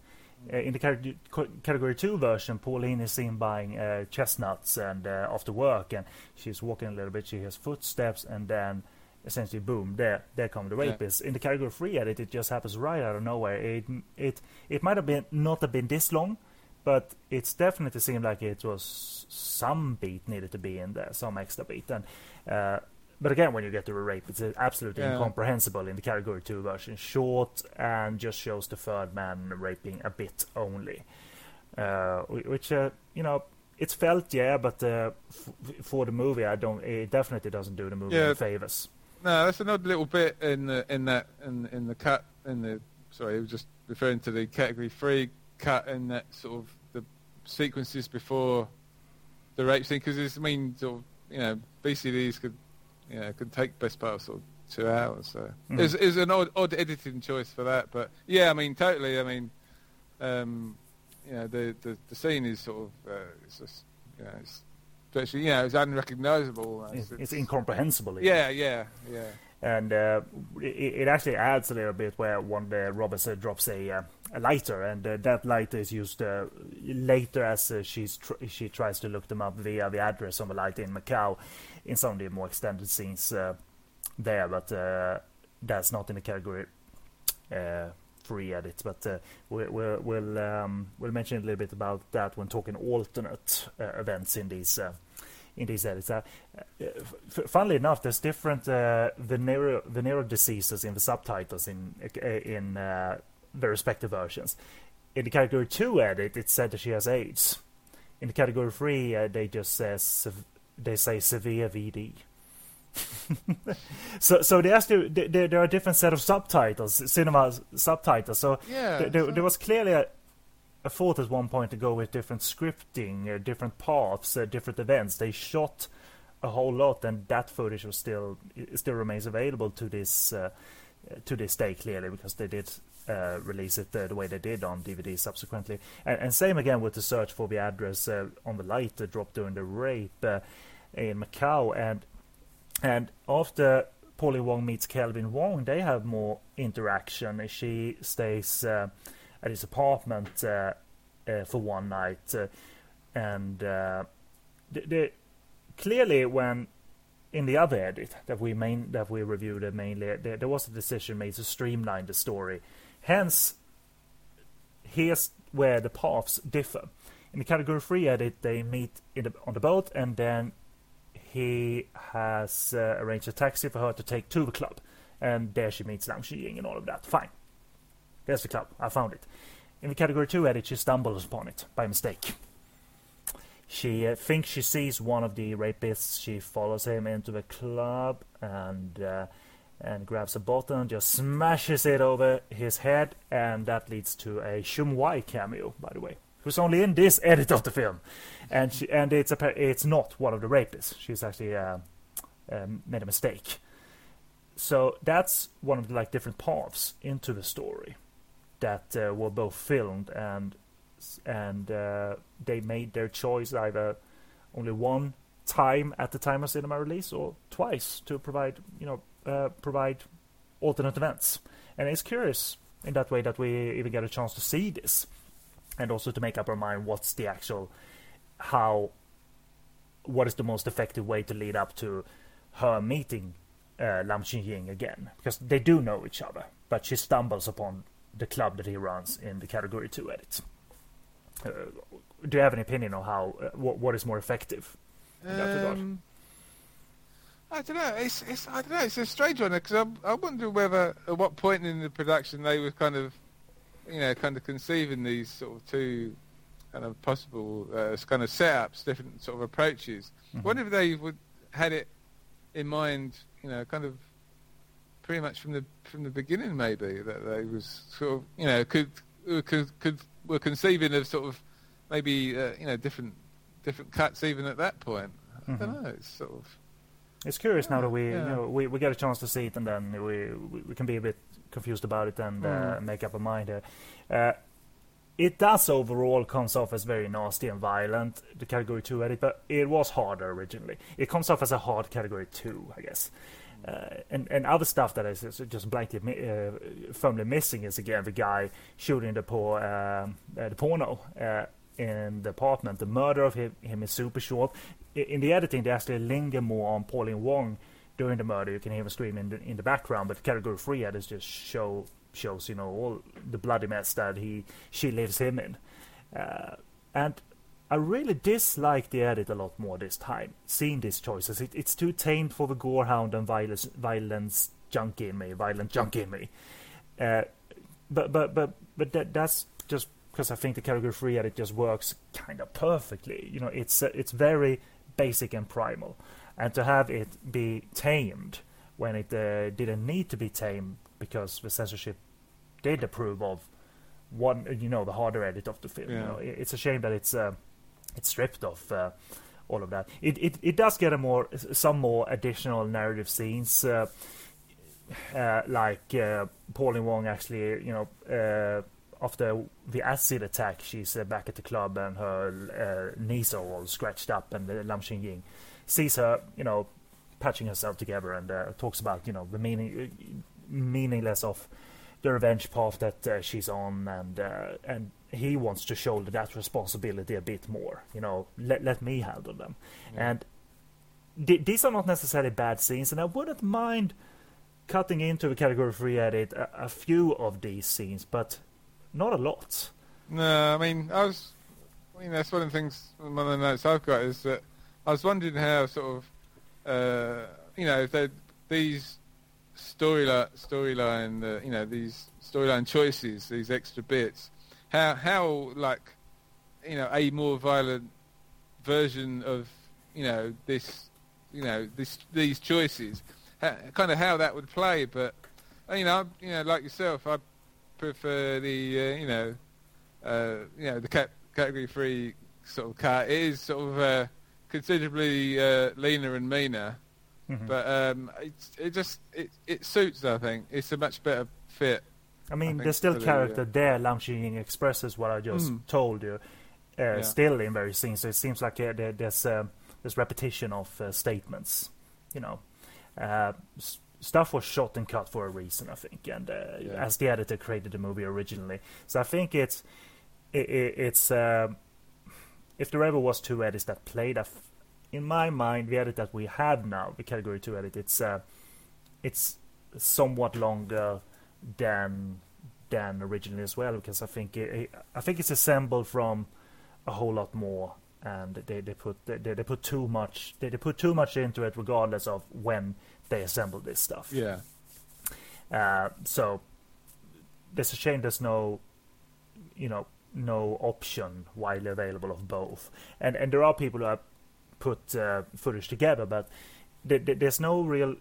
Uh, in the category, category 2 version, Pauline is seen buying uh, chestnuts and uh, after work, and she's walking a little bit. She hears footsteps, and then essentially, boom, there, there come the rapists. Yeah. In the category 3 edit, it just happens right out of nowhere. It, it, it might have been not have been this long, but it's definitely seemed like it was some beat needed to be in there, some extra beat, and uh, but again, when you get to a rape, it's absolutely yeah. incomprehensible in the category two version. Short and just shows the third man raping a bit only, uh, which uh, you know it's felt yeah, but uh, f- for the movie, I don't. It definitely doesn't do the movie yeah. any favors. No, that's another little bit in the in that in in the cut in the sorry, I was just referring to the category three cut in that sort of the sequences before the rape scene because it's I mean sort of you know VCDs could you know, could take best part of sort of two hours. So mm. it's, it's an odd, odd editing choice for that. But yeah, I mean, totally. I mean, um, you know, the, the, the scene is sort of uh, it's just you know, it's virtually you know, it's unrecognizable. It's, it's, it's incomprehensible. Even. Yeah, yeah, yeah. And uh, it, it, actually adds a little bit where one day Roberts uh, drops a, uh, a lighter, and uh, that lighter is used uh, later as she's tr- she tries to look them up via the address on the lighter in Macau in some of the more extended scenes uh, there, but uh, that's not in the category uh, three edits. But uh, we, we'll we'll, um, we'll mention a little bit about that when talking alternate uh, events in these in these edits. Uh, funnily enough, there's different uh, venereal, venereal diseases in the subtitles in in uh, the respective versions. In the category two edit, it said that she has AIDS. In the category three, uh, they just says they say severe VD. [LAUGHS] so so there has to there, there are different set of subtitles, cinema subtitles. So, yeah, there, there, there was clearly a, a thought at one point to go with different scripting, uh, different paths, uh, different events. They shot a whole lot, and that footage was still still remains available to this uh, to this day clearly because they did uh, release it uh, the way they did on DVD subsequently. And, and, same again with the search for the address uh, on the light that dropped during the rape uh, in Macau. And and after Pauline Wong meets Kelvin Wong, they have more interaction. She stays uh, at his apartment uh, for one night, and the, clearly when in the other edit that we main that we reviewed mainly, there, there, was a decision made to streamline the story Hence, here's where the paths differ. In the category 3 edit, they meet the, on the boat, and then he has uh, arranged a taxi for her to take to the club. And there she meets Lam Ying and all of that. Fine. There's the club. I found it. In the category two edit, she stumbles upon it by mistake. She uh, thinks she sees one of the rapists. She follows him into the club and uh, and grabs a bottle, just smashes it over his head, and that leads to a Shum Wai cameo, by the way, who's only in this edit of the film, and she, and it's a it's not one of the rapists. She's actually uh, um, made a mistake. So that's one of the like different paths into the story that uh, were both filmed and and uh, they made their choice either only one time at the time of cinema release or twice to provide you know uh, provide alternate events. And it's curious in that way that we even get a chance to see this and also to make up our mind what's the actual how what is the most effective way to lead up to her meeting uh, Lam Ying again. Because they do know each other but she stumbles upon the club that he runs in the category 2 edit. Uh, do you have an opinion on how uh, what, what is more effective in that regard? I don't know. It's, it's I don't know. It's a strange one because I, I wonder whether at what point in the production they were kind of, you know, kind of conceiving these sort of two kind of possible uh, kind of setups, different sort of approaches. Mhm. Wonder if they would had it in mind, you know, kind of pretty much from the from the beginning, maybe that they was sort of, you know, could could could were conceiving of sort of maybe uh, you know different different cuts even at that point. I Mhm. don't know. It's sort of It's curious now that we, Yeah. you know, we we get a chance to see it, and then we we, we can be a bit confused about it and uh, Mm. make up a mind. Here. Uh, it does overall comes off as very nasty and violent, the category two edit, but it was harder originally. It comes off as a hard category two, I guess. Uh, and and other stuff that is is just blankly uh, firmly missing is again the guy shooting the poor um, uh, the porno uh, in the apartment. The murder of him, him is super short. In the editing, they actually linger more on Pauline Wong during the murder. You can hear him scream in the in the background, but category three edits just show shows you know all the bloody mess that he she leaves him in. Uh, and I really dislike the edit a lot more this time. Seeing these choices, it, it's too tame for the gorehound and violence, violence junkie in me, violent junkie in me. Uh, but but but but that that's just because I think the category three edit just works kind of perfectly. You know, it's uh, it's very basic and primal, and to have it be tamed when it uh, didn't need to be tamed because the censorship did approve of one, you know, the harder edit of the film. You know, it- it's a shame that it's uh, it's stripped of uh, all of that. It, it it does get a more some more additional narrative scenes. Uh, uh, like uh, Pauline Wong actually, you know, uh, after the acid attack, she's uh, back at the club and her uh, knees are all scratched up, and uh, Lam Ching Ying sees her, you know, patching herself together and uh, talks about, you know, the meaning meaningless of the revenge path that uh, she's on, and uh, and he wants to shoulder that responsibility a bit more. You know, let let me handle them, Yeah. and th- these are not necessarily bad scenes, and I wouldn't mind cutting into a category three edit a, a few of these scenes, but not a lot. No, I mean, I was, you know, that's one of the things, one of the notes I've got is that I was wondering how sort of, uh, you know, if these storyline, storyline, uh, you know, these storyline choices, these extra bits, how, how, like, you know, a more violent version of, you know, this, you know, this, these choices, ha- kind of how that would play, but, you know, you know, like yourself, I prefer the, uh, you know, uh, you know, the cat- category three sort of cut. It is sort of uh, considerably uh, leaner and meaner, Mhm. but um, it's, it just it, it suits. I think it's a much better fit. I mean, think there's still the, character uh, there. Lam Ching Ying expresses what I just Mm. told you, uh, Yeah. still in various scenes. So it seems like uh, there, there's uh, there's repetition of uh, statements. You know, uh, stuff was shot and cut for a reason, I think, and uh, Yeah. as the editor created the movie originally. So I think it's it, it, it's um if there ever was two edits that played, f- in my mind, the edit that we have now, the category two edit, it's uh, it's somewhat longer than than originally as well because I think it, it- I think it's assembled from a whole lot more and they, they put they, they put too much they, they put too much into it regardless of when they assemble this stuff. Yeah, Uh, so there's a shame there's no, you know, no option widely available of both. And and there are people who have put uh, footage together, but th- th- there's no real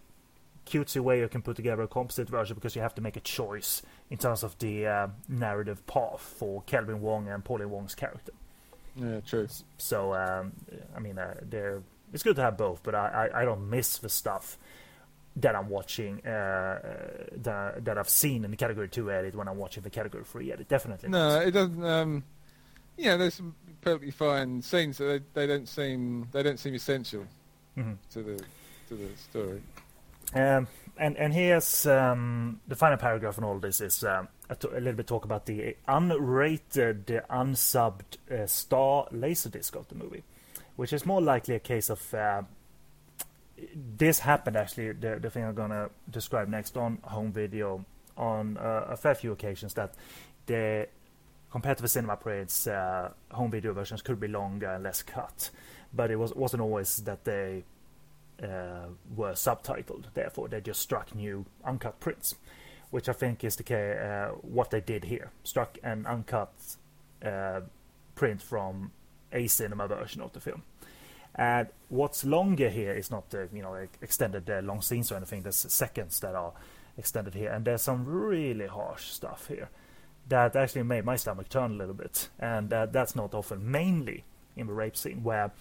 cutesy way you can put together a composite version because you have to make a choice in terms of the uh, narrative path for Kelvin Wong and Pauline Wong's character. Yeah, true. So um, I mean, uh, they're it's good to have both, but I, I, I don't miss the stuff that I'm watching uh, uh, that that I've seen in the category two edit when I'm watching the category three edit. Definitely. No, not. it doesn't. Um, yeah, there's some perfectly fine scenes that they, they don't seem they don't seem essential Mhm. to the to the story. Um, and and here's um, the final paragraph on all this is um, a, little bit talk about the unrated, unsubbed uh, star laserdisc of the movie, which is more likely a case of uh, this happened actually. The, the thing I'm gonna describe next on home video on uh, a fair few occasions that the compared to the cinema parades, uh, home video versions could be longer and less cut, but it was wasn't always that they uh, were subtitled. Therefore, they just struck new uncut prints, which I think is the uh, what they did here. Struck an uncut uh, print from a cinema version of the film. And what's longer here is not the you know extended uh, long scenes or anything. There's seconds that are extended here, and there's some really harsh stuff here that actually made my stomach turn a little bit. And uh, that's not often, mainly in the rape scene where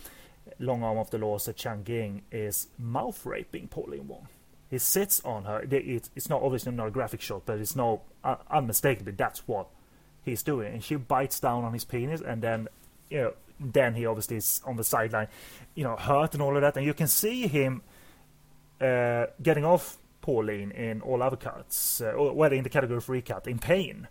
long arm of the law said Chan Ging is mouth raping Pauline Wong. He sits on her. It's, it's not obviously not a graphic shot, but it's no uh, unmistakably that's what he's doing. And she bites down on his penis, and then you know, then he obviously is on the sideline, you know, hurt and all of that, and you can see him uh, getting off Pauline in all other cuts, uh, or in the category of recut, in pain.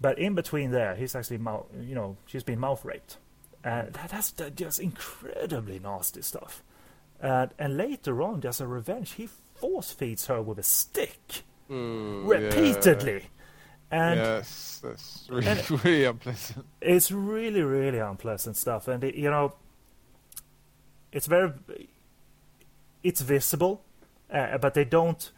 But in between there, he's actually, mouth, you know, she's been mouth raped. And that, that's that just incredibly nasty stuff. And and later on, there's a revenge. He force feeds her with a stick repeatedly, and yes, that's [LAUGHS] really, really unpleasant. it's really really unpleasant stuff. And it, you know, it's very, it's visible, uh, but they don't,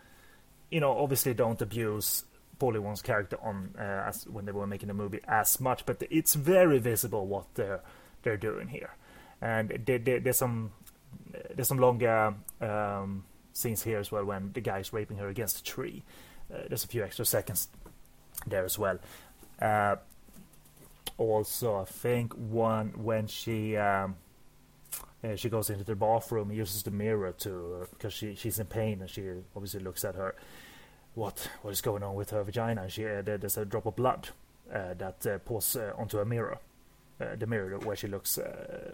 you know, obviously don't abuse Pauline Wong's character on uh, as when they were making the movie as much. But it's very visible what they're they're doing here, and there, there, there's some there's some longer um, scenes here as well when the guy's raping her against a tree. Uh, there's a few extra seconds there as well. Uh, also, I think one when she um, uh, she goes into the bathroom uses the mirror to because she she's in pain and she obviously looks at her what what is going on with her vagina? And she uh, there- there's a drop of blood uh, that uh, pours uh, onto a mirror uh, the mirror where she looks uh,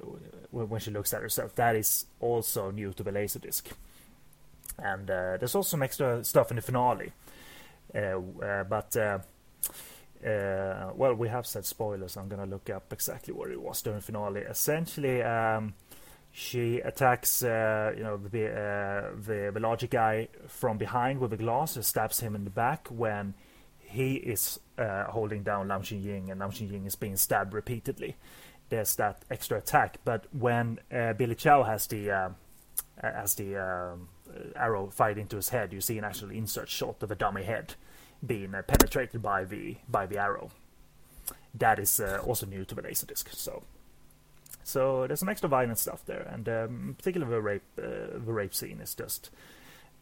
when she looks at herself. That is also new to the laserdisc and uh, there's also some extra stuff in the finale. Uh, uh, but uh, well, we have said spoilers. I'm gonna look up exactly what it was during finale. Essentially, um, she attacks, uh, you know, the, uh, the the larger guy from behind with a glass, and stabs him in the back when he is uh, holding down Lam Ying, and Lam Ying is being stabbed repeatedly. There's that extra attack, but when uh, Billy Chow has the uh, has the um, arrow fired into his head, you see an actual insert shot of a dummy head being uh, penetrated by the by the arrow. That is uh, also new to the Laserdisc. So, so there's some extra violent stuff there, and um, particularly the rape uh, the rape scene is just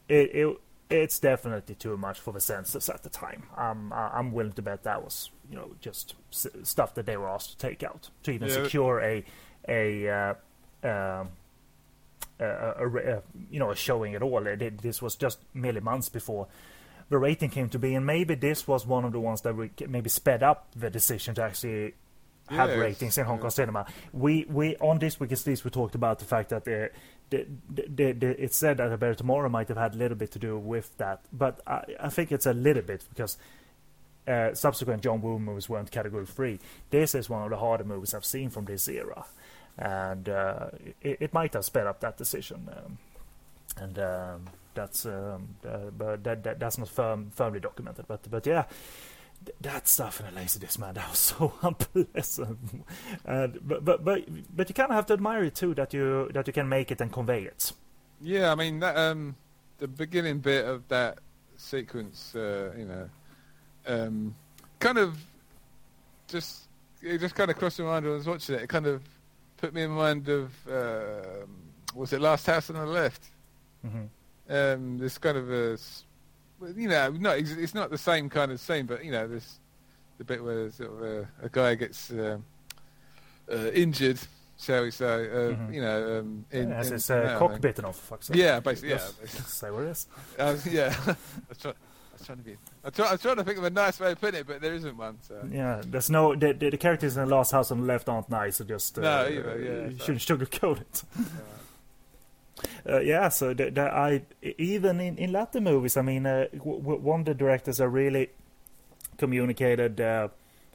it, it it's definitely too much for the censors at the time. Um, I- I'm willing to bet that was you know just s- stuff that they were asked to take out to even Yeah. secure a a uh, um, a, a, a, you know a showing at all. It, it- this was just merely months before the rating came to be, and maybe this was one of the ones that we maybe sped up the decision to actually have Yes, ratings in Hong Kong yeah. cinema. We we on this week at least we talked about the fact that the, the, the, the, it said that A Better Tomorrow might have had a little bit to do with that, but I, I think it's a little bit because uh, subsequent John Woo movies weren't category three. This is one of the harder movies I've seen from this era, and uh, it, it might have sped up that decision. Um, and um, that's um, uh, but that, that that's not firm, firmly documented. But but yeah, th- that stuff in a laserdisc, man, [LAUGHS] that was so unpleasant. and but but but but you kind of have to admire it too that you that you can make it and convey it. Yeah, I mean that um, the beginning bit of that sequence, uh, you know, um, kind of just it just kind of crossed my mind when I was watching it. It kind of put me in mind of um was it Last House on the Left? hmm Um, this kind of a, you know not ex- it's not the same kind of scene, but you know this the bit where sort of a, a guy gets uh, uh, injured, shall we say? Uh, Mhm. You know, um, in, Has in, no, uh, I mean- cock bitten off? Fuck's sake. Yeah, basically, yeah. Say what it is. I was, yeah, [LAUGHS] I was, try, I was trying to be. I try, I was trying to think of a nice way of putting it, but there isn't one. So Yeah, there's no the, the, the characters in the last house on the left aren't nice. So just uh, No, either, yeah, you shouldn't sugarcoat it. Uh, yeah, so the, the, I even in, in Latin movies, I mean, uh, w- one of the directors that really communicated uh,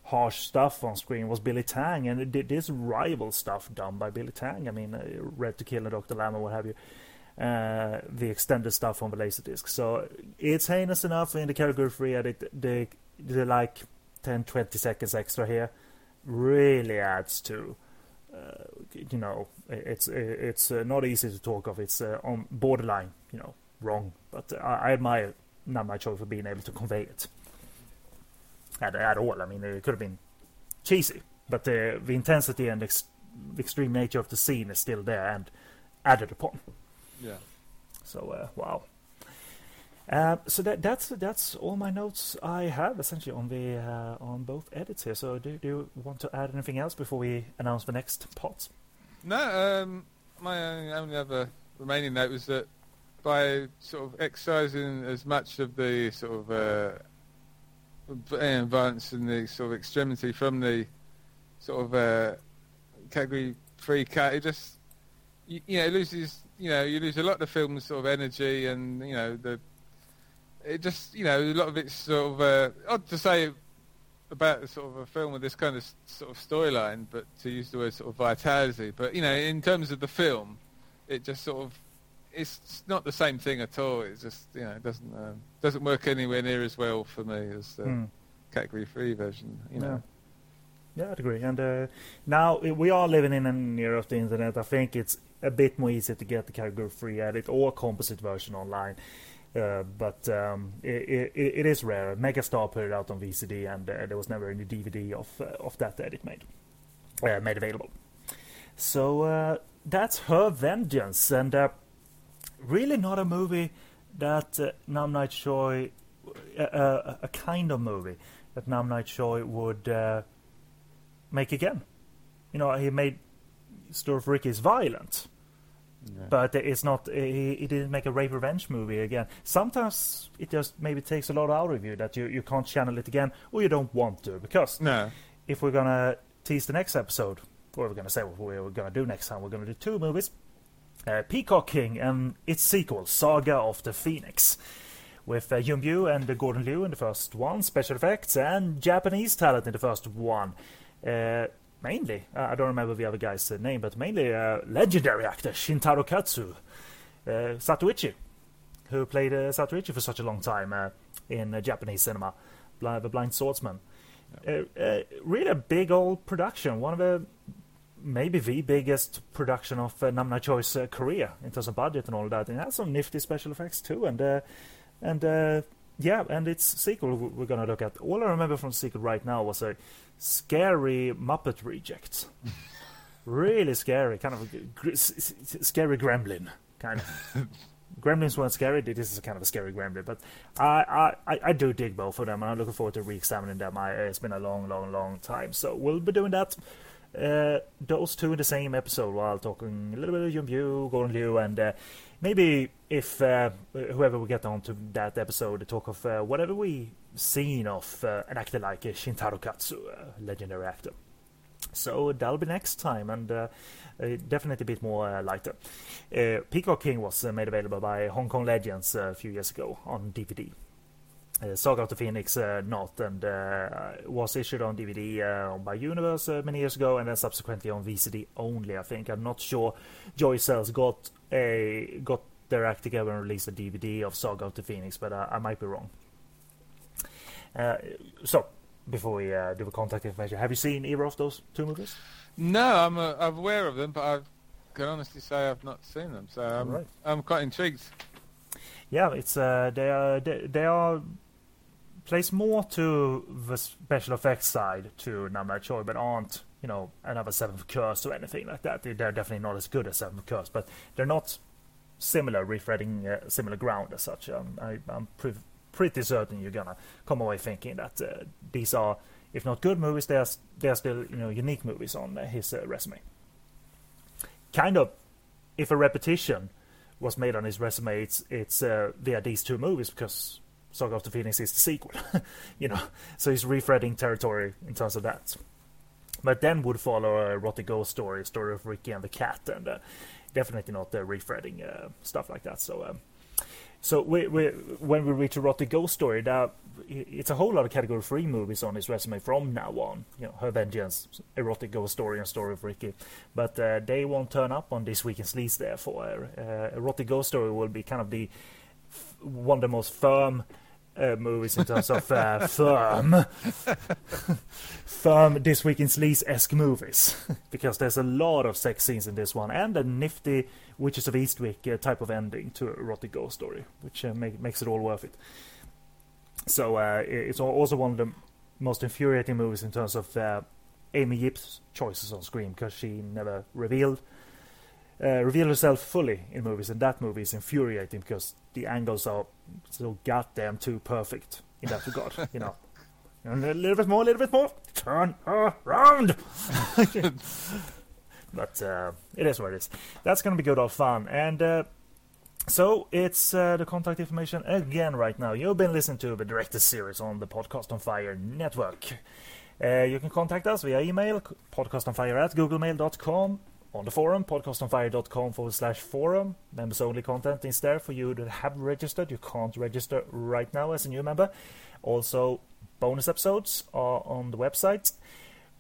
harsh stuff on screen was Billy Tang, and it this rival stuff done by Billy Tang. I mean, uh, Red to Kill and Doctor Lamb and what have you. Uh, the extended stuff on the Laserdisc. So it's heinous enough in the category three, and it, the, the like 10, 20 seconds extra here really adds to uh, you know, it's it's uh, not easy to talk of. It's uh, on borderline, you know, wrong. But uh, I, I admire Nam Nai Choi for being able to convey it at, at all. I mean, it could have been cheesy, but the the intensity and ex- the extreme nature of the scene is still there and added upon. yeah. So uh, wow. Uh, so that that's that's all my notes I have essentially on the uh, on both edits here. So do, do you want to add anything else before we announce the next pots? No, um, my only, other remaining note was that by sort of exercising as much of the sort of uh, violence and the sort of extremity from the sort of uh, category three cat, it just you, you know it loses. You know, you lose a lot of the film's sort of energy and you know the. It just you know a lot of it's sort of uh, odd to say about sort of a film with this kind of sort of storyline, but to use the word sort of vitality. But you know, in terms of the film, it just sort of it's not the same thing at all. It just you know it doesn't um, doesn't work anywhere near as well for me as the Hmm. category three version. You know, Yeah, I'd agree. And uh, now we are living in an era of the internet. I think it's a bit more easy to get the category free edit or composite version online. Uh, but um, it, it, it is rare. Megastar put it out on VCD, and uh, there was never any DVD of uh, of that edit made uh, made available. So uh, that's her vengeance, and really not a movie that uh, Nam Nai Choi, a, kind of movie that Nam Nai Choi would make again. You know, he made Story of Ricky's violent, but it's not. He, he didn't make a rape revenge movie again. Sometimes it just maybe takes a lot out of you that you, you can't channel it again, or you don't want to. Because no, if we're gonna tease the next episode, or we're gonna say what we're gonna do next time, we're gonna do two movies: uh, Peacock King and its sequel, Saga of the Phoenix, with uh, Yuen Biao and uh, Gordon Liu in the first one, special effects, and Japanese talent in the first one. Uh, mainly, uh, I don't remember the other guy's uh, name, but mainly uh, legendary actor Shintaro Katsu, uh, Zatoichi, who played uh, Zatoichi for such a long time uh, in uh, Japanese cinema, Bli- the Blind Swordsman. Uh, uh, really a big old production, one of the maybe the biggest production of uh, Nam Nai Choi's uh, career in terms of budget and all that. And it has some nifty special effects too, and uh, and uh, yeah, and its sequel we're gonna look at. All I remember from the sequel right now was a scary Muppet reject. really scary, kind of a gr- s- s- scary gremlin, kind of. [LAUGHS] Gremlins weren't scary. This is kind of a scary gremlin, but I, I, I- do dig both of them, and I'm looking forward to re-examining them. I, it's been a long, long, long time, so we'll be doing that. Uh, those two in the same episode while talking a little bit of Yuen Biao, Gordon Liu, and uh, maybe if uh, whoever we get on to that episode, talk of uh, whatever we seen of uh, an actor like uh, Shintaro Katsu, a legendary actor. So that'll be next time, and uh, uh, definitely a bit more uh, lighter. Uh, Peacock King was uh, made available by Hong Kong Legends uh, a few years ago on DVD. Uh, Saga of the Phoenix uh, not, and uh, was issued on DVD uh, by Universe uh, many years ago, and then subsequently on VCD only. I think I'm not sure. Joy Sales got a got their act together and released a DVD of Saga of the Phoenix, but uh, I might be wrong. Uh, so before we uh, do the contact information, have you seen either of those two movies? no, I'm uh, I'm aware of them, but I can honestly say I've not seen them, so I'm Right. I'm quite intrigued. Yeah, it's uh, they are they, they are plays more to the special effects side to Nam Nai Choi, but aren't you know another Seventh Curse or anything like that. They're definitely not as good as Seventh Curse, but they're not similar, refreading uh, similar ground as such. Um, I, am pre- pretty certain you're gonna come away thinking that uh, these are, if not good movies, they are they are still you know unique movies on uh, his uh, resume. Kind of, if a repetition was made on his resume, it's it's uh, via these two movies because Saga of the Phoenix is the sequel, [LAUGHS] you know. So he's refreading territory in terms of that. But then would follow a erotic ghost story, story of Ricky and the cat, and uh, definitely not uh, refreading uh, stuff like that. So, um, so we, we, when we reach erotic ghost story, that it's a whole lot of category three movies on his resume from now on. You know, Her Vengeance, erotic ghost story, and story of Ricky. But uh, they won't turn up on this weekend's list. Therefore, uh, erotic ghost story will be kind of the one of the most firm uh, movies in terms of uh, [LAUGHS] firm, firm this week in sleaze esque movies [LAUGHS] because there's a lot of sex scenes in this one and a nifty Witches of Eastwick uh, type of ending to a erotic ghost story, which uh, make, makes it all worth it. So uh, it's also one of the most infuriating movies in terms of uh, Amy Yip's choices on screen because she never revealed uh, reveal herself fully in movies, and that movie is infuriating because the angles are so goddamn too perfect in that regard. you know, [LAUGHS] and a little bit more, a little bit more, turn around. [LAUGHS] but uh, it is what it is. That's gonna be good old fun, and. Uh, so it's uh, the contact information again right now. You've been listening to the director series on the Podcast on Fire network. Uh, you can contact us via email, podcastonfire at googlemail.com, on the forum, podcastonfire.com forward slash forum. Members only content is there for you that have registered. You can't register right now as a new member. Also, bonus episodes are on the website.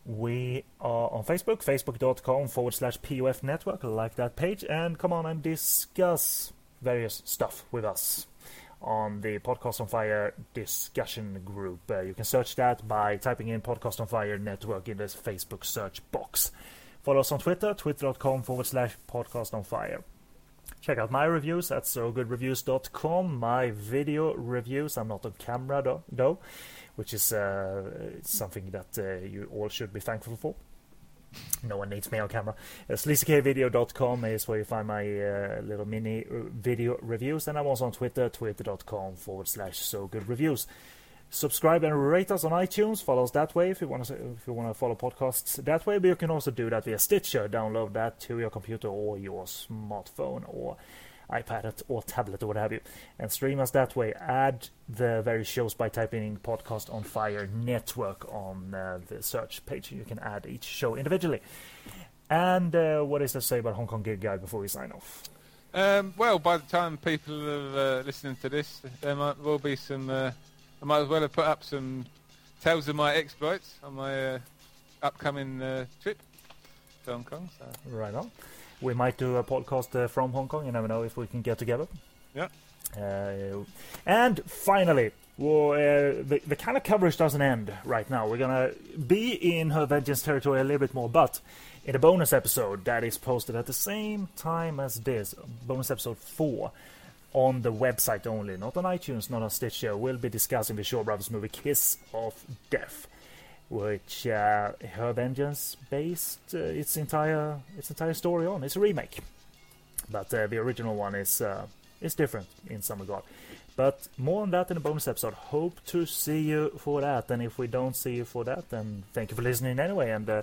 We are on Facebook, facebook.com forward slash POF network. Like that page and come on and discuss various stuff with us on the Podcast on Fire discussion group. Uh, you can search that by typing in Podcast on Fire network in this Facebook search box. Follow us on Twitter, twitter.com forward slash podcast on fire. Check out my reviews at sogoodreviews.com. My video reviews, I'm not on camera though, which is uh, something that uh, you all should be thankful for. No one needs me on camera. Uh, SleazyKvideo.com is where you find my uh, little mini uh, video reviews, and I'm also on Twitter, twitter.com forward slash so good reviews subscribe and rate us on iTunes. Follow us that way if you want to if you want to follow podcasts that way. But you can also do that via Stitcher. Download that to your computer or your smartphone or iPad or tablet or what have you, and stream us that way. Add the various shows by typing in "Podcast on Fire Network" on uh, the search page. You can add each show individually. And uh, what is to say about Hong Kong Gig Guide before we sign off? Um, well, by the time people are uh, listening to this, there might will be some uh, I might as well have put up some tales of my exploits on my uh, upcoming uh, trip to Hong Kong. So. Right on. We might do a podcast uh, from Hong Kong. You never know if we can get together. Yeah. Uh, and finally, well, uh, the, the kind of coverage doesn't end right now. We're gonna be in her vengeance territory a little bit more, but in a bonus episode that is posted at the same time as this, bonus episode four, on the website only, not on iTunes, not on Stitcher. We'll be discussing the Shaw Brothers movie Kiss of Death, which uh, Her Vengeance based uh, its entire its entire story on. It's a remake, but uh, the original one is uh, is different in some regard. But more on that in a bonus episode. Hope to see you for that. And if we don't see you for that, then thank you for listening anyway. And uh,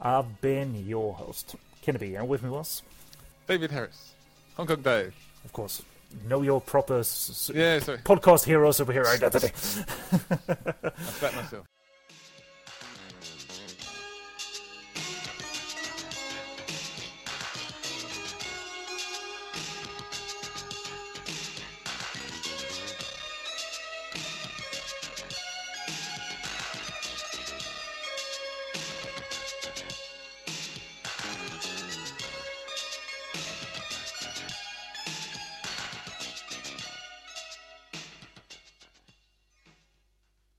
I've been your host, Kenny B, and with me was David Harris, Hong Kong Dave, of course know your proper s- yeah, sorry. podcast hero superhero identity. [LAUGHS] I bet [LAUGHS] myself.